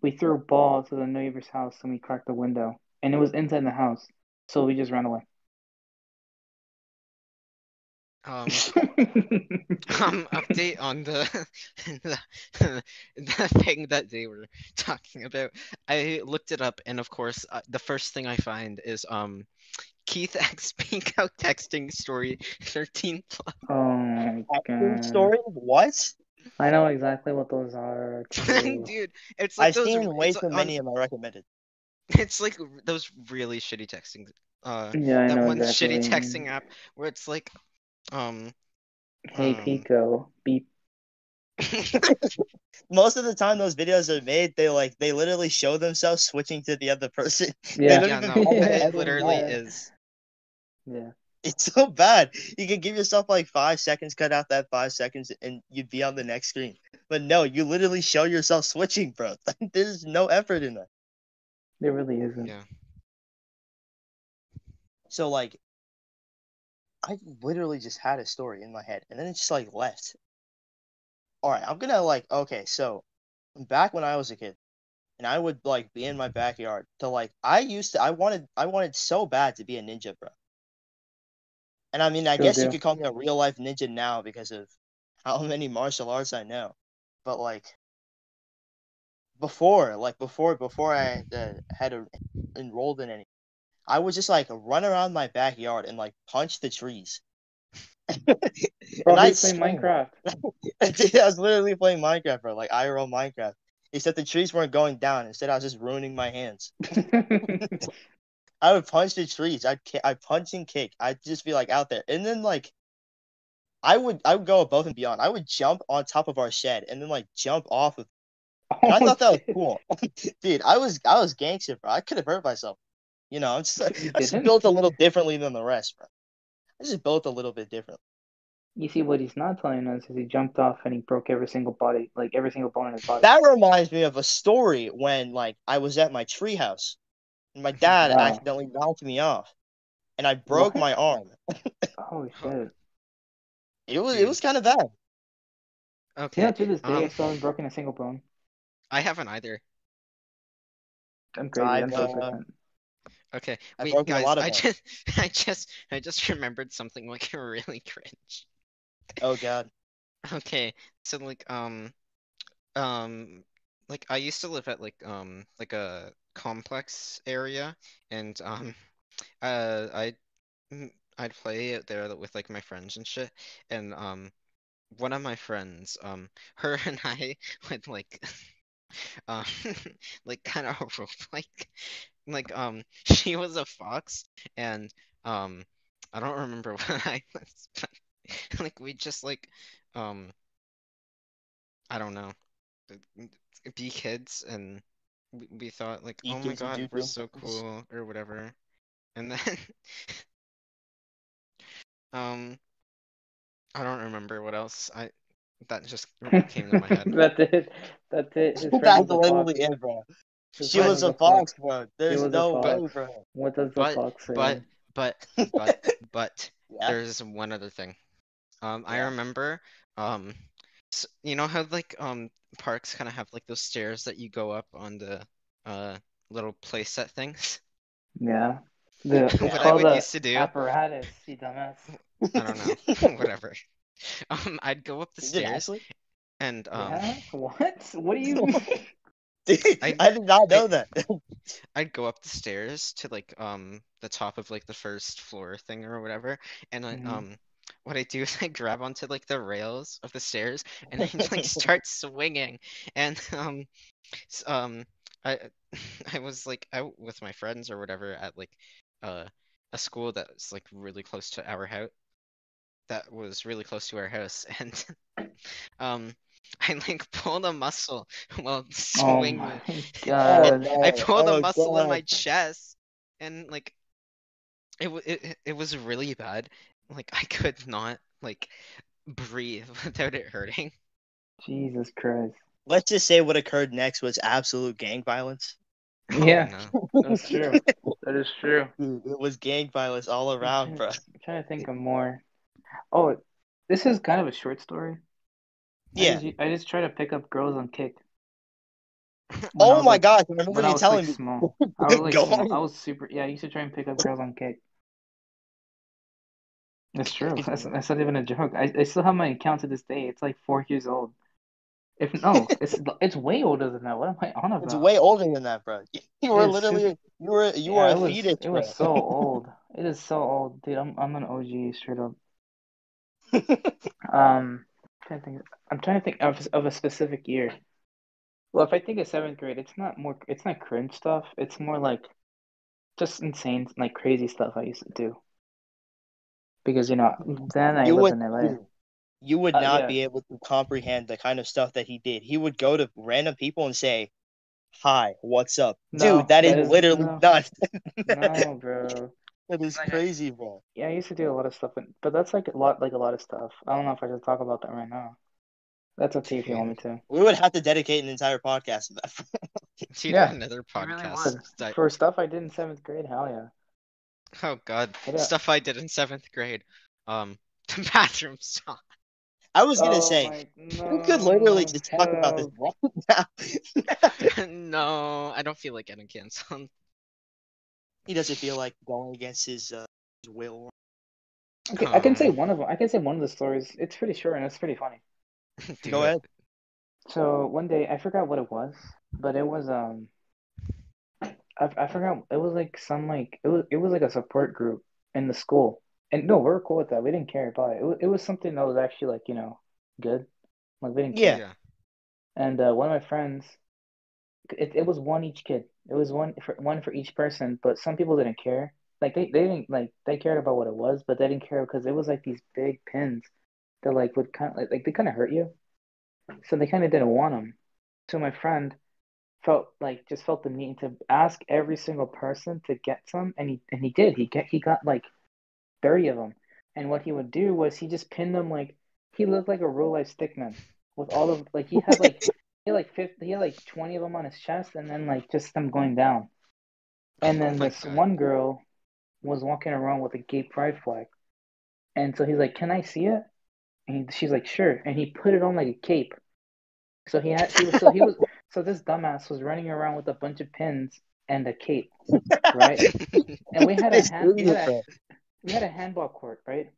we threw a ball to the neighbor's house, and we cracked the window, and it was inside the house, so we just ran away. Um, um, update on the, the the thing that they were talking about. I looked it up, and of course, uh, the first thing I find is um, Keith X Speak Out texting story thirteen plus. oh my story? What? I know exactly what those are. Dude, it's like I've those. seen way too on- many of my recommended. It's like those really shitty texting. Uh, yeah, I that know one exactly. shitty texting app where it's like, um, Hey um, Pico, beep. Most of the time, those videos are made. They like they literally show themselves switching to the other person. Yeah, yeah, no, it literally line. is. yeah. It's so bad. You can give yourself like five seconds, cut out that five seconds, and you'd be on the next screen. But no, you literally show yourself switching, bro. Like there's no effort in that. There really isn't. Yeah. So like, I literally just had a story in my head, and then it just like left. All right, I'm gonna like okay, so back when I was a kid, and I would like be in my backyard to like I used to I wanted I wanted so bad to be a ninja, bro. And I mean, I Still guess you could call me a real life ninja now because of how many martial arts I know. But like before, like before before I uh, had uh, enrolled in any, I would just like run around my backyard and like punch the trees. And I playing. Minecraft. Dude, I was literally playing Minecraft, bro, like IRL Minecraft. Except the trees weren't going down. Instead, I was just ruining my hands. I would punch the trees. I'd I'd punch and kick. I'd just be like out there, and then like, I would I would go above and beyond. I would jump on top of our shed and then like jump off of. Oh and I Oh, thought that was cool, dude. I was I was gangster, bro. I could have hurt myself. You know, I'm just I just built a little differently than the rest, bro. I just built a little bit different. You see, what he's not telling us is he jumped off and he broke every single body, like every single bone in his body. That reminds me of a story when like I was at my treehouse, and my dad Wow. accidentally knocked me off, and I broke What? my arm. Oh shit! It was it was kind of bad. Okay. Yeah, to this day, I Um, still haven't broken a single bone. I haven't either. I'm crazy. I'm I've, so uh, different. Okay, I've wait, guys. lot of I just, I just, I just remembered something like really cringe. Oh god. Okay, so like, um, um, like I used to live at like, um, like a complex area, and um, uh, I, mm, I'd play out there with like my friends and shit, and um, one of my friends, um, her and I would like, um, like kind of rope like, like um, she was a fox, and um, I don't remember what I was, but like we just like, um, I don't know, be kids, and we, we thought like, Eat oh my god, do we're so cool or whatever, and then, um, I don't remember what else. I that just came to my head. That's it. That's it. His friend That's was a fox. literally it, bro. His She friend was a fox, bro. There's no fox. way, bro. What does the But- fox say? But but but but Yeah. there's one other thing. Um, I Yeah. remember, um, s you know how like um parks kind of have like those stairs that you go up on the uh little playset things. yeah. The, What I would a used to do, apparatus, you dumbass. I don't know, whatever. Um, I'd go up the stairs and um, Yeah? What? What do you mean? Dude, I- I, did not know I- that. I'd go up the stairs to like um the top of like the first floor thing or whatever, and I Mhm. um what I do is I grab onto like the rails of the stairs and I like start swinging, and um um I I was like out with my friends or whatever at like uh a school that's like really close to our house that was really close to our house and um I like pulled a muscle while Oh swinging. my Oh, god. no. I pulled Oh, a muscle in my chest, and like, it it it- it was really bad. Like I could not like breathe without it hurting. Jesus Christ. Let's just say what occurred next was absolute gang violence. Oh, Yeah. no. That's true. That is true. Dude, it was gang violence all around, bro. I'm trying to think of more. Oh, this is kind of a short story. I Yeah. just, I just try to pick up girls on Kick. Oh my like- gosh, I remember you was telling like me. small, I was like small. I was super. Yeah, I used to try and pick up girls on Kick. It's true. That's, that's not even a joke. I, I still have my account to this day. It's like four years old. If no, it's it's way older than that. What am I on about? It's way older than that, bro. You were literally super- you were you Yeah, were it a was, fetus, it was so old. It is so old, dude. I'm I'm an OG straight up. Um, trying to think. I'm trying to think of of a specific year. Well, if I think of seventh grade, it's not more. It's not cringe stuff. It's more like just insane, like crazy stuff I used to do. Because you know, then I you lived would in LA. you would Uh, not yeah. be able to comprehend the kind of stuff that he did. He would go to random people and say, "Hi, what's up, No, dude?" That is that is- literally no. No, bro. That is Like, crazy, bro. Yeah, I used to do a lot of stuff, but, but that's like a lot, like a lot of stuff. I don't know if I should talk about that right now. That's up to you if you want me to. We would have to dedicate an entire podcast to that. Dude, Yeah. another I really podcast. For stuff I did in seventh grade, hell yeah. Oh god, What stuff I did in seventh grade. Um, the bathroom stall. I was gonna Oh say my- we could literally no, just talk about this right now. no, I don't feel like getting canceled. He doesn't feel like going against his, uh, his will. Okay, I can say Um, one of them. I can say one of the stories. It's pretty short and it's pretty funny. Go ahead. So one day, I forgot what it was, but it was um, I I forgot. It was like some like it was it was like a support group in the school, and no, we were cool with that. We didn't care about it. It was, it was something that was actually like you know good. Like we didn't Yeah. And uh, one of my friends, it it was one each kid. It was one for one for each person, but some people didn't care. Like they, they didn't like they cared about what it was, but they didn't care because it was like these big pins that like would kind of like, like they kind of hurt you. So they kind of didn't want them. So my friend felt like just felt the need to ask every single person to get some, and he and he did. He get he got like thirty of them, and what he would do was he just pinned them like he looked like a real life stickman with all of like he had like had like 50, he had like twenty of them on his chest, and then like just them going down. And Oh then my this God. one girl was walking around with a gay pride flag, and so he's like, "Can I see it?" And he, she's like, "Sure." And he put it on like a cape. So he had he was so he was so this dumbass was running around with a bunch of pins and a cape, right? And we had a hand, we had a, we had a handball court, right?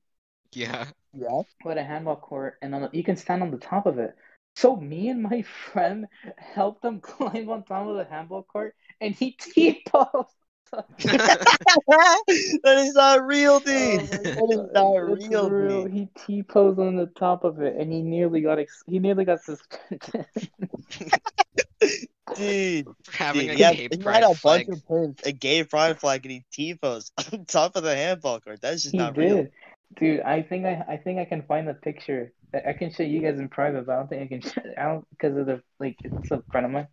yeah. Yeah. We had a handball court, and on the, you can stand on the top of it. So me and my friend helped him climb on top of the handball court, and he T-posed. that is not real, Oh dude. my that is not it's real, real. dude. He T-posed on the top of it, and he nearly got ex- he nearly got suspended. Dude, For having dude, a he had, gay he had pride a flag. bunch of pins, a gay pride flag, and he T-posed on top of the handball court. That's just He not did, real. dude. I think I I think I can find the picture. I I can show you guys in private, but I don't think I can. Show, I don't because of the like it's a friend of mine.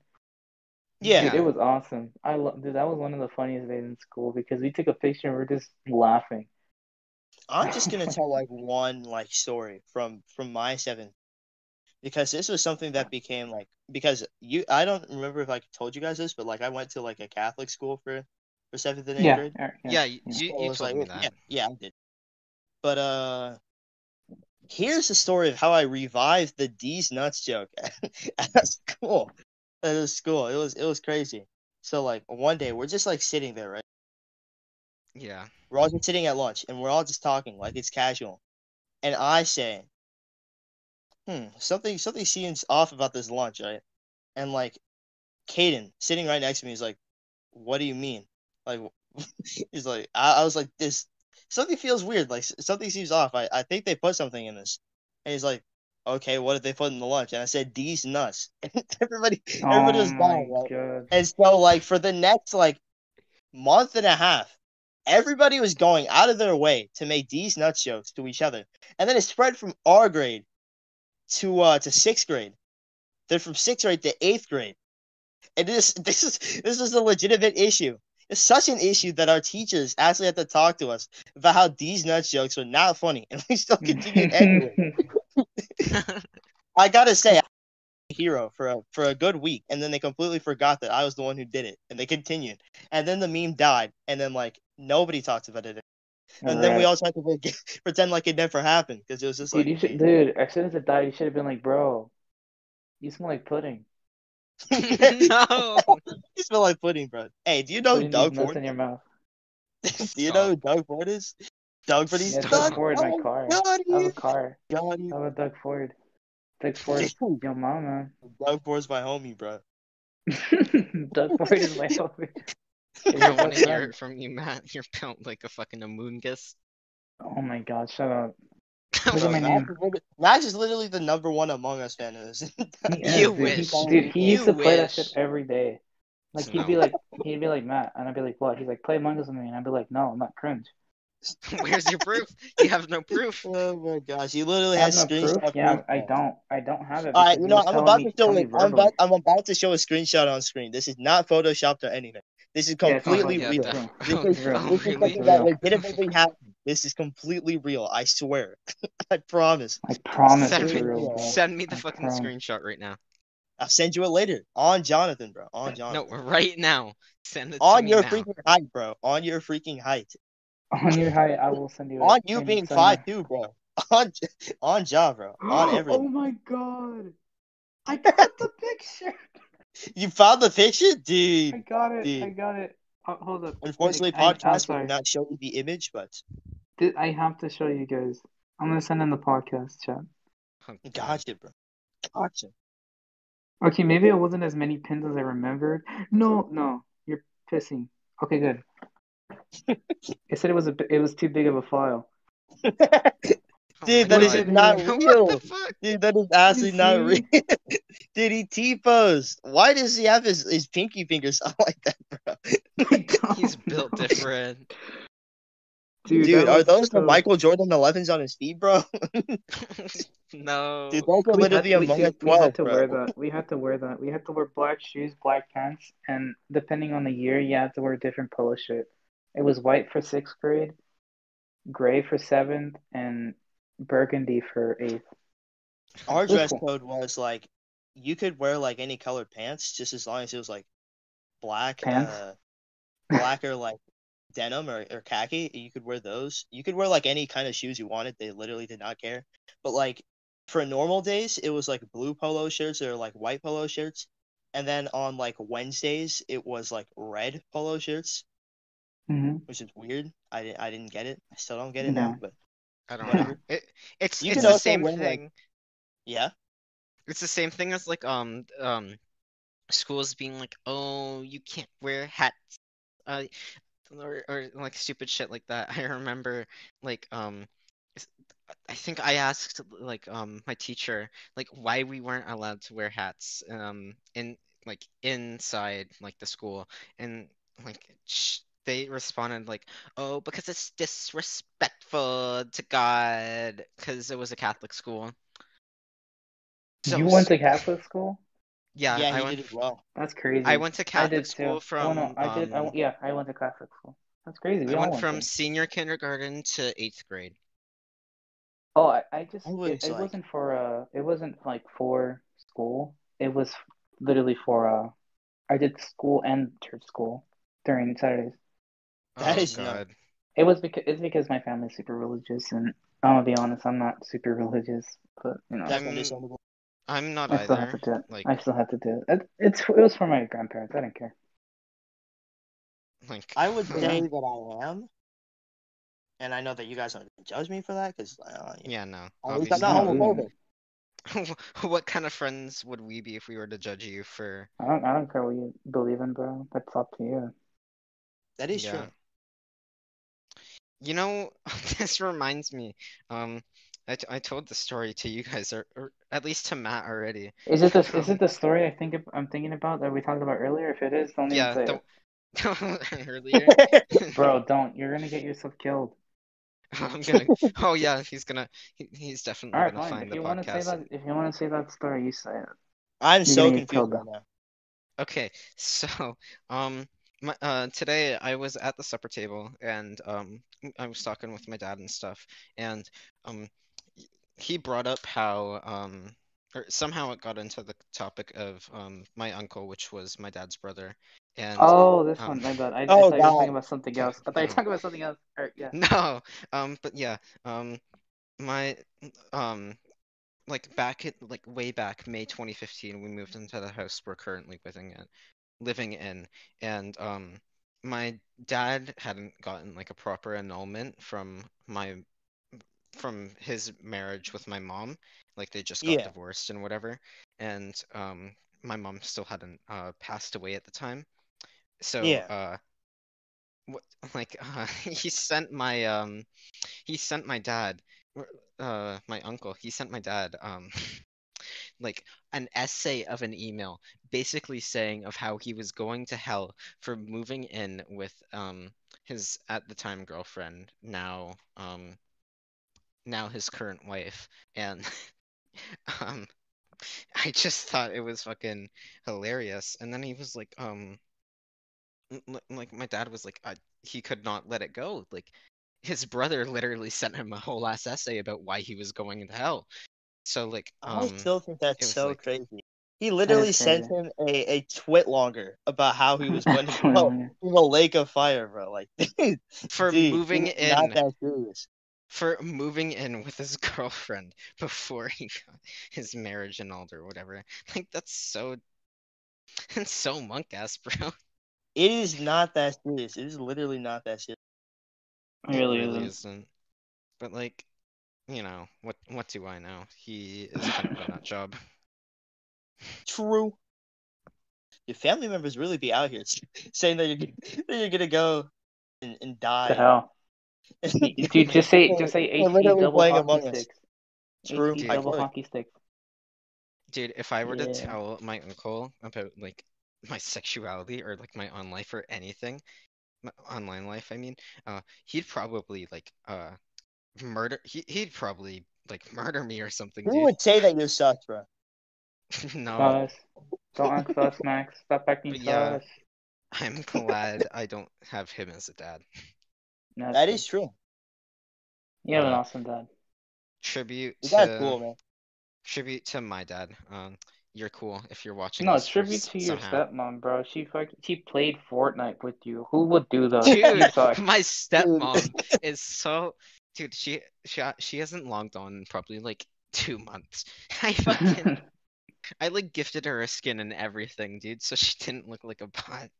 Yeah. Dude, it was awesome. I love, dude. That was one of the funniest days in school because we took a picture and we are just laughing. I'm just gonna tell like one like story from from my seventh because this was something that became like because you I don't remember if I told you guys this, but like I went to like a Catholic school for for seventh and eighth Yeah, grade. Yeah, yeah. you, So it you told like, me yeah, that. yeah, I did. But uh, here's the story of how I revived the D's nuts joke at school. At a school, it was it was crazy. So like one day we're just like sitting there, right? Yeah. We're all just sitting at lunch and we're all just talking like it's casual. And I say, hmm, something something seems off about this lunch, right? And like Caden sitting right next to me is like, What do you mean? Like he's like I, I was like, This something feels weird, like something seems off. I, I think they put something in this. And he's like, Okay, what did they put in the lunch? And I said, these nuts. And everybody everybody was oh dying, my right? And so, like, for the next like month and a half, everybody was going out of their way to make these nuts jokes to each other, and then it spread from our grade to uh to sixth grade, then from sixth grade to eighth grade, and this this is this is a legitimate issue. It's such an issue that our teachers actually had to talk to us about how these nuts jokes were not funny, and we still continued anyway. I gotta say, I'm a hero for a for a good week, and then they completely forgot that I was the one who did it, and they continued. And then the meme died, and then like nobody talks about it, and then we Alright. also had to like, pretend like it never happened because it was just Dude, like, you should, dude, as soon as it died, you should have been like, bro, you smell like pudding. no. you smell like pudding, bro. Hey, do you know who Putting Doug these nuts Ford? in your mouth. do you know who Doug Ford is? Doug Ford. He's Yeah, Doug Doug Doug Ford, oh my car. Got I have a car. got you. I have a Doug Ford. Doug Ford, Dude, yo mama. Doug Ford's my homie, bro. Doug Ford is my homie. I Is your want to hear it from you, Matt. You're built like a fucking Amoonguss. Oh my god, shut up. Look at my Max name. is, literally, Max is literally the number one Among Us fan in this. He is, You dude. He- wish. Dude, he You used to play that shit every day. Like he'd No. be like, he'd be like Matt, and I'd be like, what? He's like, play Among Us with me, and I'd be like, no, I'm not cringe. Where's your proof? You have no proof. oh my gosh, he literally I have has no proof. screenshots. Yeah, proof, I don't. I don't have it. All right, you know, I'm about to show telling me. I'm about, I'm about to show a screenshot on screen. This is not photoshopped or anything. This is Yeah, it's not completely yeah, real. photoshopped. def- This is, oh, this is something that Real. legitimately happened. This is completely real. I swear. I promise. I promise Send me, real, send me the I fucking promise. screenshot right now. I'll send you it later on Jonathan, bro. On Jonathan. No, right now. Send it to on me your now. freaking height, bro. On your freaking height. On your height, I will send you. On you being five two, bro. On on job, bro. On everything. oh my god! I got the picture. You found the picture, dude. I got it. Dude. I got it. Oh, hold up. Unfortunately, I, I'm podcast uh, sorry. will not show you the image, but Th- I have to show you guys. I'm gonna send in the podcast chat. Gotcha, bro. Gotcha. Okay, maybe it wasn't as many pins as I remembered. No, no, you're pissing. Okay, good. It said it was a it was too big of a file. Dude, my that is God. not What real. the fuck? Dude, that is absolutely not real. see? Dude, he T-posed. Why does he have his, his pinky fingers out like that, bro? He's built different. Dude, Dude, are was those the Michael Jordan 11s on his feet, bro? no. Dude, those are We had, literally Among we- Us we had 12, to bro. wear that. We had to wear that. We had to wear black shoes, black pants, and depending on the year, you had to wear a different polo shirt. It was white for sixth grade, gray for seventh, and burgundy for eighth. Our dress code was like you could wear like any colored pants just as long as it was like black, Pants? uh, black or like denim or, or khaki. You could wear those. You could wear like any kind of shoes you wanted. They literally did not care. But like for normal days, it was like blue polo shirts or like white polo shirts. And then on like Wednesdays, it was like red polo shirts, hmm which is weird. I didn't I didn't get it. I still don't get it No. now. But I don't know. It, it's You it's the same like- thing. yeah, It's the same thing as like um um schools being like, oh, you can't wear hats, uh, or or like stupid shit like that. I remember like um, I think I asked like um my teacher like why we weren't allowed to wear hats um in like inside like the school and like sh they responded like, oh, because it's disrespectful to God because it was a Catholic school. So- you went to Catholic school? Yeah, yeah, I went. did as well. That's crazy. I went to Catholic school too. from. oh no, I did. I, um, yeah, I went to Catholic school. That's crazy. We I all went went from there. senior kindergarten to eighth grade. Oh, I, I just I was it, it wasn't for uh it wasn't like for school. It was literally for uh I did school and church school during Saturdays. That oh is nuts. God. It was because it's because my family's super religious and I'm gonna be honest, I'm not super religious, but you know I'm- understandable. I'm not I still have to do it. Like, I still have to do it. it. It's it was for my grandparents. I didn't care. like I would Yeah. say that I am, and I know that you guys don't judge me for that because uh, you yeah, no. at least I'm not homophobic. what kind of friends would we be if we were to judge you for? I don't I don't care what you believe in, bro. That's up to you. That is Yeah. true. You know, this reminds me. Um, I, t- I told the story to you guys, or, or at least to Matt already. Is it the is it the story I think I'm thinking about that we talked about earlier? If it is, don't Yeah, even say the- it. earlier. Bro, don't. You're gonna get yourself killed. I'm gonna. Oh yeah, he's gonna. He, he's definitely All right, gonna fine. find If the you want to say podcast. that, if you want to say that story, you say it. I'm You're so gonna get confused right now. Okay, so um, my, uh, today I was at the supper table and um, I was talking with my dad and stuff, and um, he brought up how um, or somehow it got into the topic of um my uncle, which was my dad's brother, and Oh, this um, one. My bad. I, I Oh, thought you were God. talking about something else. I thought you were No. talking about something else. All right, yeah. No, um, but yeah, um, my, um, like back at like way back May 2015, we moved into the house we're currently living in, living in, and um, my dad hadn't gotten like a proper annulment from my, from his marriage with my mom, like they just got Yeah. divorced and whatever, and um, my mom still hadn't uh passed away at the time, so Yeah. uh what like uh, he sent my um he sent my dad uh my uncle he sent my dad um like an essay of an email basically saying of how he was going to hell for moving in with um his at the time girlfriend now um now his current wife. And um I just thought it was fucking hilarious. And then he was like um like my dad was like I, he could not let it go. Like his brother literally sent him a whole ass essay about why he was going to hell so like I um still think that's so like- crazy. He literally sent him a, a TwitLonger about how he was going to go Well, in the lake of fire, bro. Like, dude, for dude, moving it's not in that serious. for moving in with his girlfriend before he got his marriage annulled or whatever. Like that's so that's so monk ass, bro. It is not that serious. It is literally not that serious. It really, It really isn't. isn't. But like, you know, what what do I know? He is kind of a nut job. True. Your family members really be out here saying that you're that you're gonna go and, and The die. hell, dude! Just say, just say They're HD literally double hockey Among Us. True, HD I double hockey sticks. Dude, if I were to tell my uncle about like my sexuality or like my on life or anything, my online life, I mean, uh, he'd probably like uh murder. He he'd probably like murder me or something, Who dude. would say that you're sus, bro? No, Sus. Don't act sus, Max. Stop acting But yeah. sus. I'm glad I don't have him as a dad. No, That it's is true. true. You have an Uh, awesome dad. Tribute You to cool, man. tribute to my dad. Um, you're cool if you're watching No, this tribute to your somehow. stepmom, bro. She fuck, she played Fortnite with you. Who would do that? Dude, my stepmom is so dude. She she she hasn't logged on in probably like two months. I fucking I like gifted her a skin and everything, dude, so she didn't look like a bot.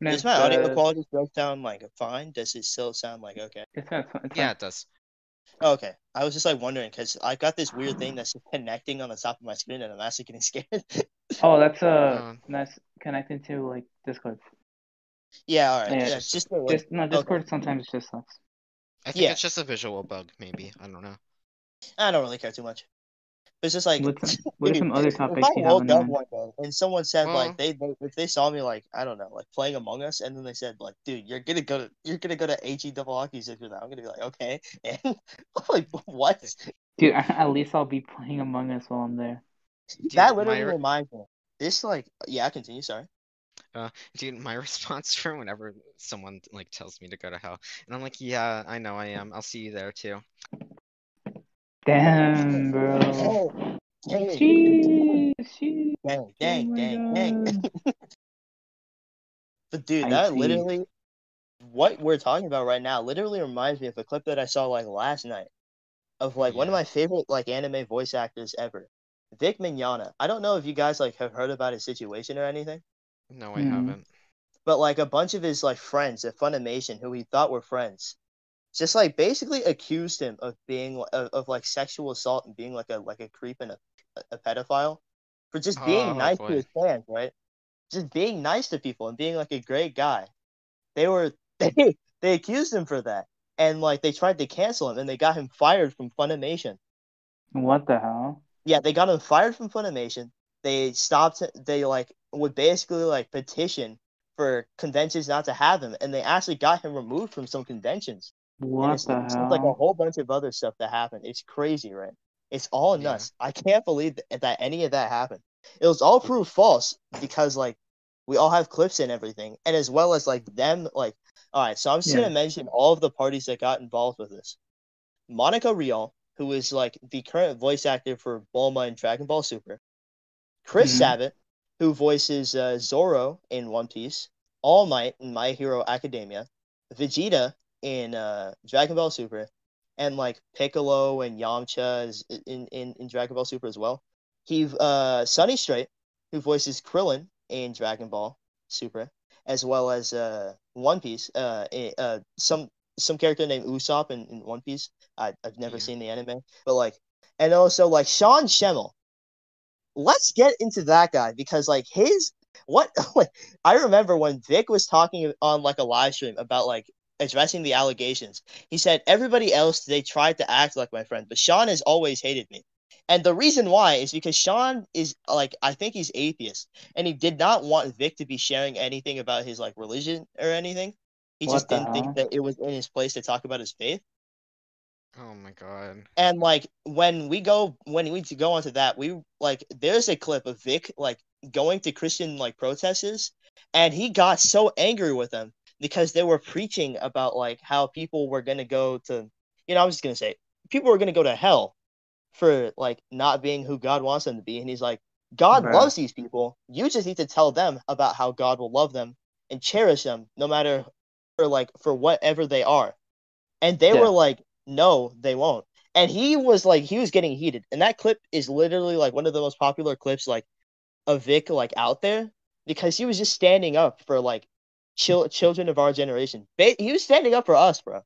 Man, Does my audio uh, quality still sound like fine? Does it still sound like okay? It's not, it's Yeah, not, it does. Oh, okay. I was just like wondering because I got this weird thing that's just connecting on the top of my screen and I'm actually getting scared. oh, that's uh, Um, that's connected to like Discord. yeah, all right. Yeah, Yeah, just- just, just Just no, Discord sometimes just sucks. I think Yeah. it's just a visual bug, maybe. I don't know. I don't really care too much. It's just like What some, what are dude, some other if topics I you have woke up one day and someone said Well- like they, they if they saw me like I don't know like playing Among Us and then they said like dude you're gonna go to you're gonna go to HE double hockey after that I'm gonna be like okay and like what Dude, at least I'll be playing Among Us while I'm there. Dude, that literally my reminds me this like yeah continue sorry Uh, dude, my response for whenever someone like tells me to go to hell, and I'm like, yeah, I know I am. I'll see you there too. Damn, bro. oh, dang, Jeez, jeez. dang dang Oh my dang dang but dude I that see. literally what we're talking about right now literally reminds me of a clip that I saw like last night of like one of my favorite like anime voice actors ever, Vic Mignogna. I don't know if you guys like have heard about his situation or anything, No, I Mhm. haven't. but like a bunch of his like friends at Funimation who he thought were friends, just like basically accused him of being of, of like sexual assault and being like a like a creep and a, a pedophile for just being Oh, nice boy. to his fans, right? Just being nice to people and being like a great guy. They were they they accused him for that. And like they tried to cancel him and they got him fired from Funimation. What the hell? Yeah, they got him fired from Funimation. They stopped they like would basically like petition for conventions not to have him and they actually got him removed from some conventions. What it's, the it's just, like a whole bunch of other stuff that happened. It's crazy, right? It's all Yeah. nuts. I can't believe that, that any of that happened. It was all proved false because like we all have clips and everything, and as well as like them like all right. So I'm just Yeah. gonna mention all of the parties that got involved with this. Monica Rial, who is like the current voice actor for Bulma in Dragon Ball Super. Chris Mhm. Sabat, who voices uh, Zoro in One Piece. All Might in My Hero Academia. Vegeta in uh, Dragon Ball Super, and like Piccolo and Yamcha is in, in, in Dragon Ball Super as well. He uh Sonny Strait, who voices Krillin in Dragon Ball Super, as well as uh One Piece, uh, eh, uh some some character named Usopp in, in One Piece. I I've never Yeah. seen the anime, but like, and also like Sean Schemmel. Let's get into that guy because like his what like I remember when Vic was talking on like a live stream about like addressing the allegations. He said, Everybody else, they tried to act like my friend, but Sean has always hated me. And the reason why is because Sean is like, I think he's atheist, and he did not want Vic to be sharing anything about his like religion or anything. He What just didn't think that it was in his place to talk about his faith. Oh my god. And like when we go when we go onto that, we like there's a clip of Vic like going to Christian like protesters, and he got so angry with them because they were preaching about like how people were gonna go to you know, I'm just gonna say people were gonna go to hell for like not being who God wants them to be. And he's like, God Bruh. loves these people. You just need to tell them about how God will love them and cherish them no matter or like for whatever they are. And they Yeah. were like, no, they won't. And he was like, he was getting heated. And that clip is literally like one of the most popular clips like of Vic like out there because he was just standing up for like chil- children of our generation. Ba- he was standing up for us, bro.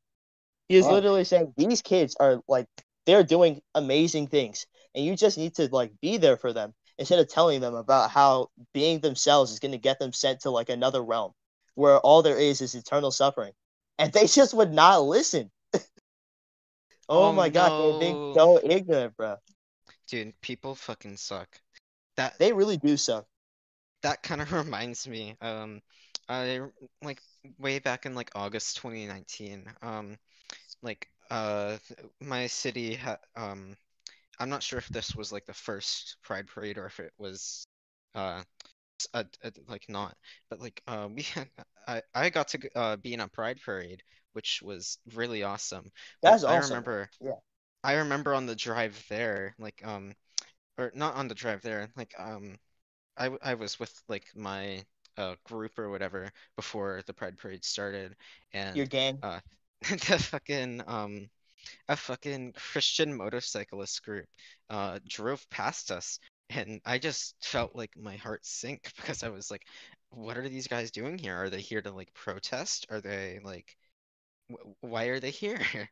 He was Wow. literally saying these kids are like they're doing amazing things, and you just need to like be there for them instead of telling them about how being themselves is going to get them sent to like another realm where all there is is eternal suffering, and they just would not listen. Oh, Oh, my god, they're being no. so ignorant, bro. Dude, people fucking suck. That They really do suck. that kind of reminds me. Um, I like way back in like August 2019. Um, like uh, my city had um, I'm not sure if this was like the first Pride Parade or if it was uh, a, a- like not, but like uh, we had I I got to uh be in a Pride Parade, which was really awesome. That's I awesome. remember, Yeah. I remember on the drive there, like um, or not on the drive there, like um. I, I was with like my uh, group or whatever before the Pride Parade started, and Your gang. uh, the fucking um, a fucking Christian motorcyclist group uh drove past us, and I just felt like my heart sink because I was like, what are these guys doing here? Are they here to like protest? Are they like, why are they here?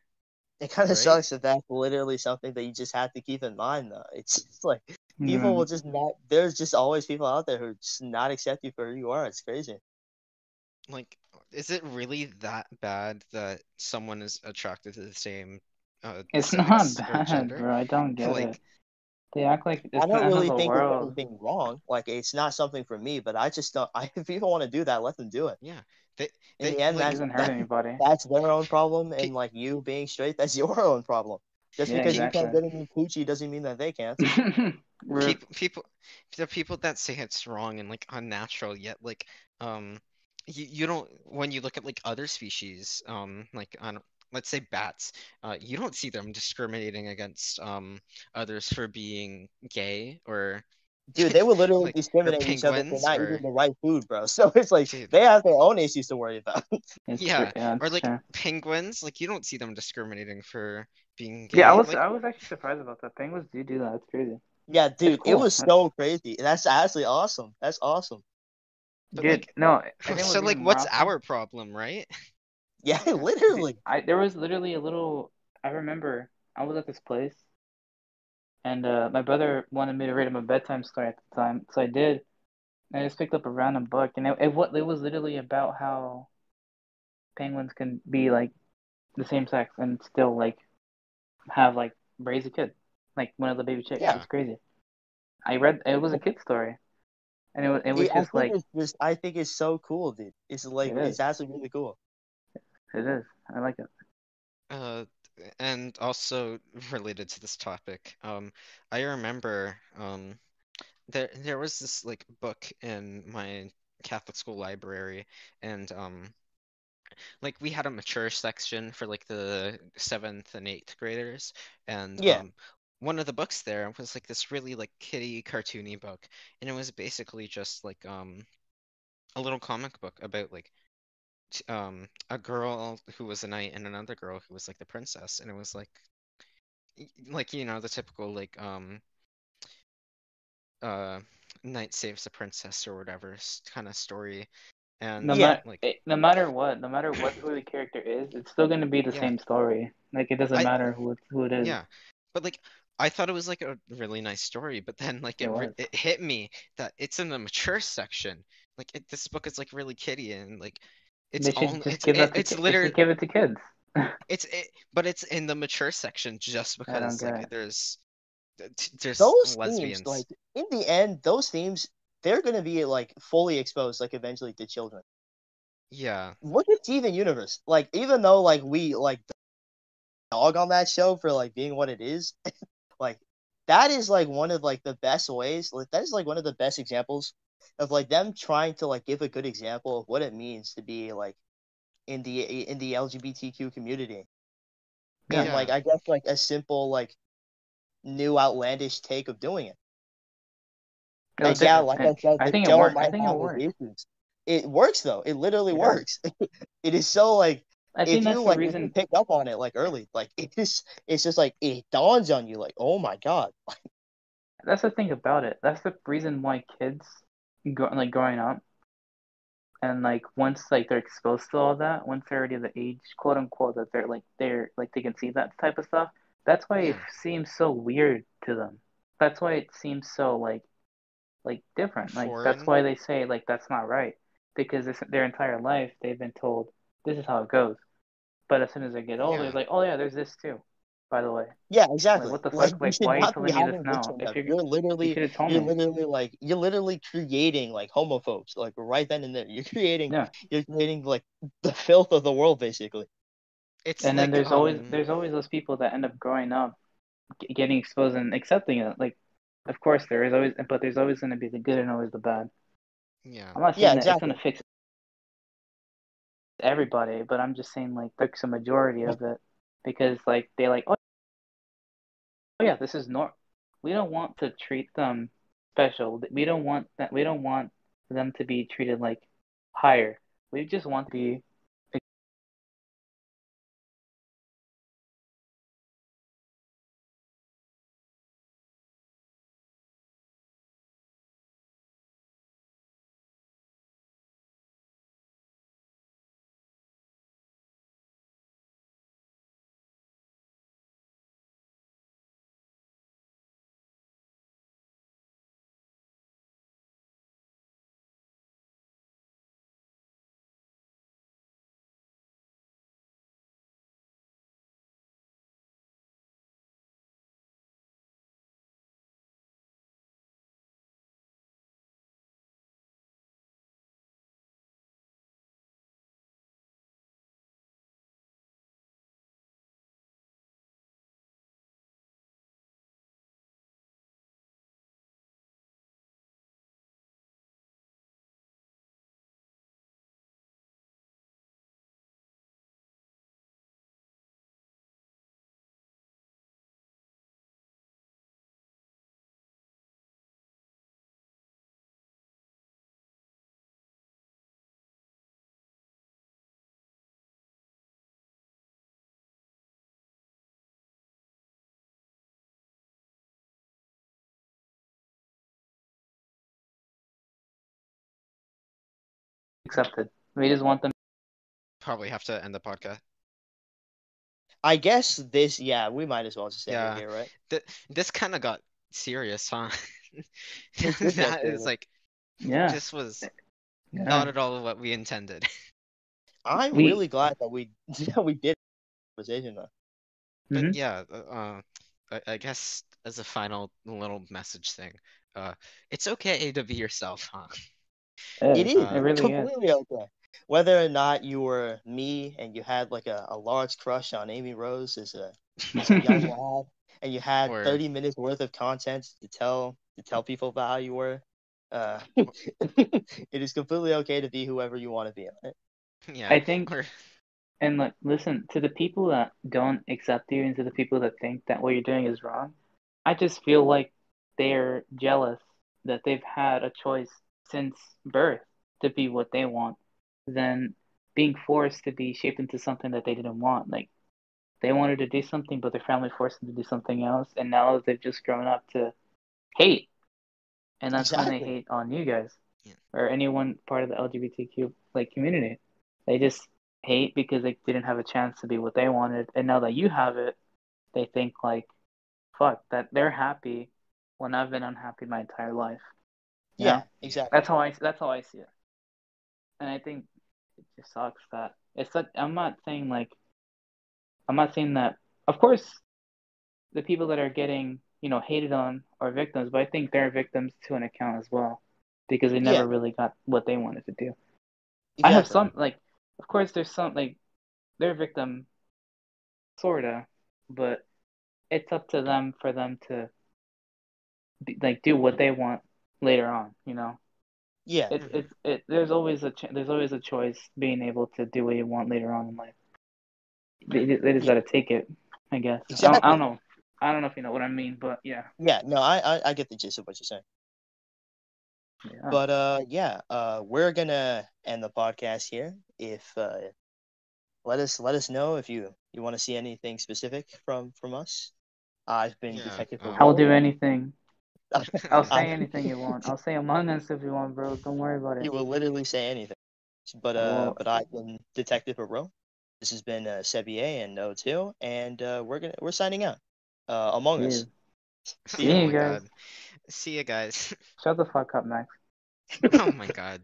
It kind of Right? sucks that that's literally something that you just have to keep in mind, though. It's just like people Mm. will just not. There's just always people out there who just not accept you for who you are. It's crazy. Like, is it really that bad that someone is attracted to the same uh It's not sex or bad, gender? bro. I don't get Like, it. They act like it's I don't really of the think there's world. anything wrong. Like it's not something for me, but I just don't. I, if people want to do that, let them do it. yeah, they In the end, like It that's doesn't hurt that, anybody. that's their own problem, and like you being straight, that's your own problem. Just Yeah, because you can't get any coochie doesn't mean that they can't. People people the people that say it's wrong and like unnatural yet like um you, you don't when you look at like other species um like on let's say bats uh you don't see them discriminating against um others for being gay or Dude, they would literally like discriminate each other for not or eating the right food, bro. So it's like Dude. they have their own issues to worry about. Yeah. Yeah, or like true. penguins like you don't see them discriminating for being gay Yeah, I was like I was actually surprised about that. Penguins do do that. That's crazy. Yeah, dude, it was so crazy. That's actually awesome. That's awesome. But, Dude, like, no. So like what's more our problem right Yeah, literally. I there was literally a little. I remember I was at this place, and uh, my brother wanted me to read him a bedtime story at the time, so I did. And I just picked up a random book, and it it, what it was literally about how penguins can be like the same sex and still like have like raise a kid, like one of the baby chicks. Yeah. It's crazy. I read it was a kid story, and it was it was Dude, just think like just I think it's so cool, dude. It's like It it's is. actually really cool. it is. I like it. Uh, and also related to this topic, um, I remember um, there there was this like book in my Catholic school library, and um, like we had a mature section for like the seventh and eighth graders, and Yeah. um, one of the books there was like this really like kiddie cartoony book, and it was basically just like um, a little comic book about like um a girl who was a knight and another girl who was like the princess and it was like like you know the typical like um uh knight saves the princess or whatever kind of story and No Yeah. matter like it, no matter what, no matter what who the character is, it's still gonna be the Yeah. same story. Like it doesn't I- matter who it, who it is. yeah but like I thought it was like a really nice story but then like it It it hit me that it's in the mature section like it, this book is like really kiddie and like It's they should only just it's give it, it's ki- they should literally give it to kids. it's it, but it's in the mature section just because like there's there's those lesbians. themes, like in the end, those themes they're gonna be like fully exposed, like eventually to children. yeah, Look at Steven Universe. Like even though like we like dog on that show for like being what it is, like that is like one of like the best ways. Like that is like one of the best examples of like them trying to like give a good example of what it means to be like in the in the LGBTQ community. And Yeah. like I guess like a simple like new outlandish take of doing it. And yeah, like I And said, I think it worked. I think it have its worked. issues. It works though. It literally It does. works. it is so like I if think you that's the like if you reason. pick up on it like early, like it is it's just like it dawns on you like, oh my god. That's the thing about it. That's the reason why kids, go, like growing up, and like once like they're exposed to all that, once they're already the age, quote unquote, that they're like they're like they can see that type of stuff. That's why it seems so weird to them. That's why it seems so like like different. Like that's why they say like that's not right because this, their entire life they've been told this is how it goes. But as soon as they get older, Yeah. it's like, oh yeah, there's this too. By the way, Yeah, exactly. what the Like, fuck? you Like, why are you telling me this now? If you're- You're literally should you're literally like you're literally creating like homophobes like right then and there. You're creating Yeah. you're creating like the filth of the world basically. it's and then like, there's always um, there's always those people that end up growing up g- getting exposed and accepting it like of course there is always but there's always going to be the good and always the bad yeah i'm not saying Yeah, exactly. it's going to fix everybody but i'm just saying like there's a majority of it because like they like oh, oh yeah this is normal we don't want to treat them special. We don't want that we don't want them to be treated like higher. We just want to be accepted we just want them probably have to end the podcast. I guess this yeah, we might as well just end Yeah. it here, right? Th- this kind of got serious, huh? It did get that serious. is like yeah, this was yeah. not at all what we intended. I'm We- really glad that we that we did conversation though. But Mhm. yeah, uh, I, I guess as a final little message thing, uh, it's okay to be yourself, huh? It is Uh, it really is completely okay. Whether or not you were me and you had like a, a large crush on Amy Rose as a, as a young lad, and you had Or- 30 minutes worth of content to tell to tell people about how you were, uh, it is completely okay to be whoever you want to be. Right? Yeah. I think- or- And like, listen to the people that don't accept you, and to the people that think that what you're doing is wrong. I just feel like they're jealous that they've had a choice since birth to be what they want, than being forced to be shaped into something that they didn't want. Like they wanted to do something, but their family forced them to do something else, and now they've just grown up to hate, and that's when they hate on you guys Yeah. or anyone part of the LGBTQ like community. They just hate because they didn't have a chance to be what they wanted, and now that you have it, they think like, "Fuck that." They're happy when I've been unhappy my entire life. Yeah, Yeah. exactly. That's how I that's how I see it, and I think it just sucks that it's not, I'm not saying like I'm not saying that of course the people that are getting you know hated on are victims, but I think they're victims to an account as well because they never Yeah. really got what they wanted to do. I have some like of course there's some like they're a victim sorta, but it's up to them for them to be, like do what they want later on, you know. Yeah. It's Mhm. it's it there's always a ch- there's always a choice being able to do what you want later on in life. They, they just gotta take it, I guess. I, don't, I don't know. I don't know if you know what I mean, but yeah. Yeah. No, I, I I get the gist of what you're saying. yeah. But uh, yeah, uh, we're gonna end the podcast here. If uh, let us let us know if you you want to see anything specific from from us. I've been Yeah, Detective um, I'll do anything. I'll say anything you want. I'll say Among Us if you want, bro. Don't worry about it. You will literally say anything. But uh, Well- but I've been Detective Parole. This has been uh, Sebbyeh and O2, and uh, we're gonna we're signing out. Uh, Among Us. See oh you my guys. god. See you guys. Shut the fuck up, Max. oh my god.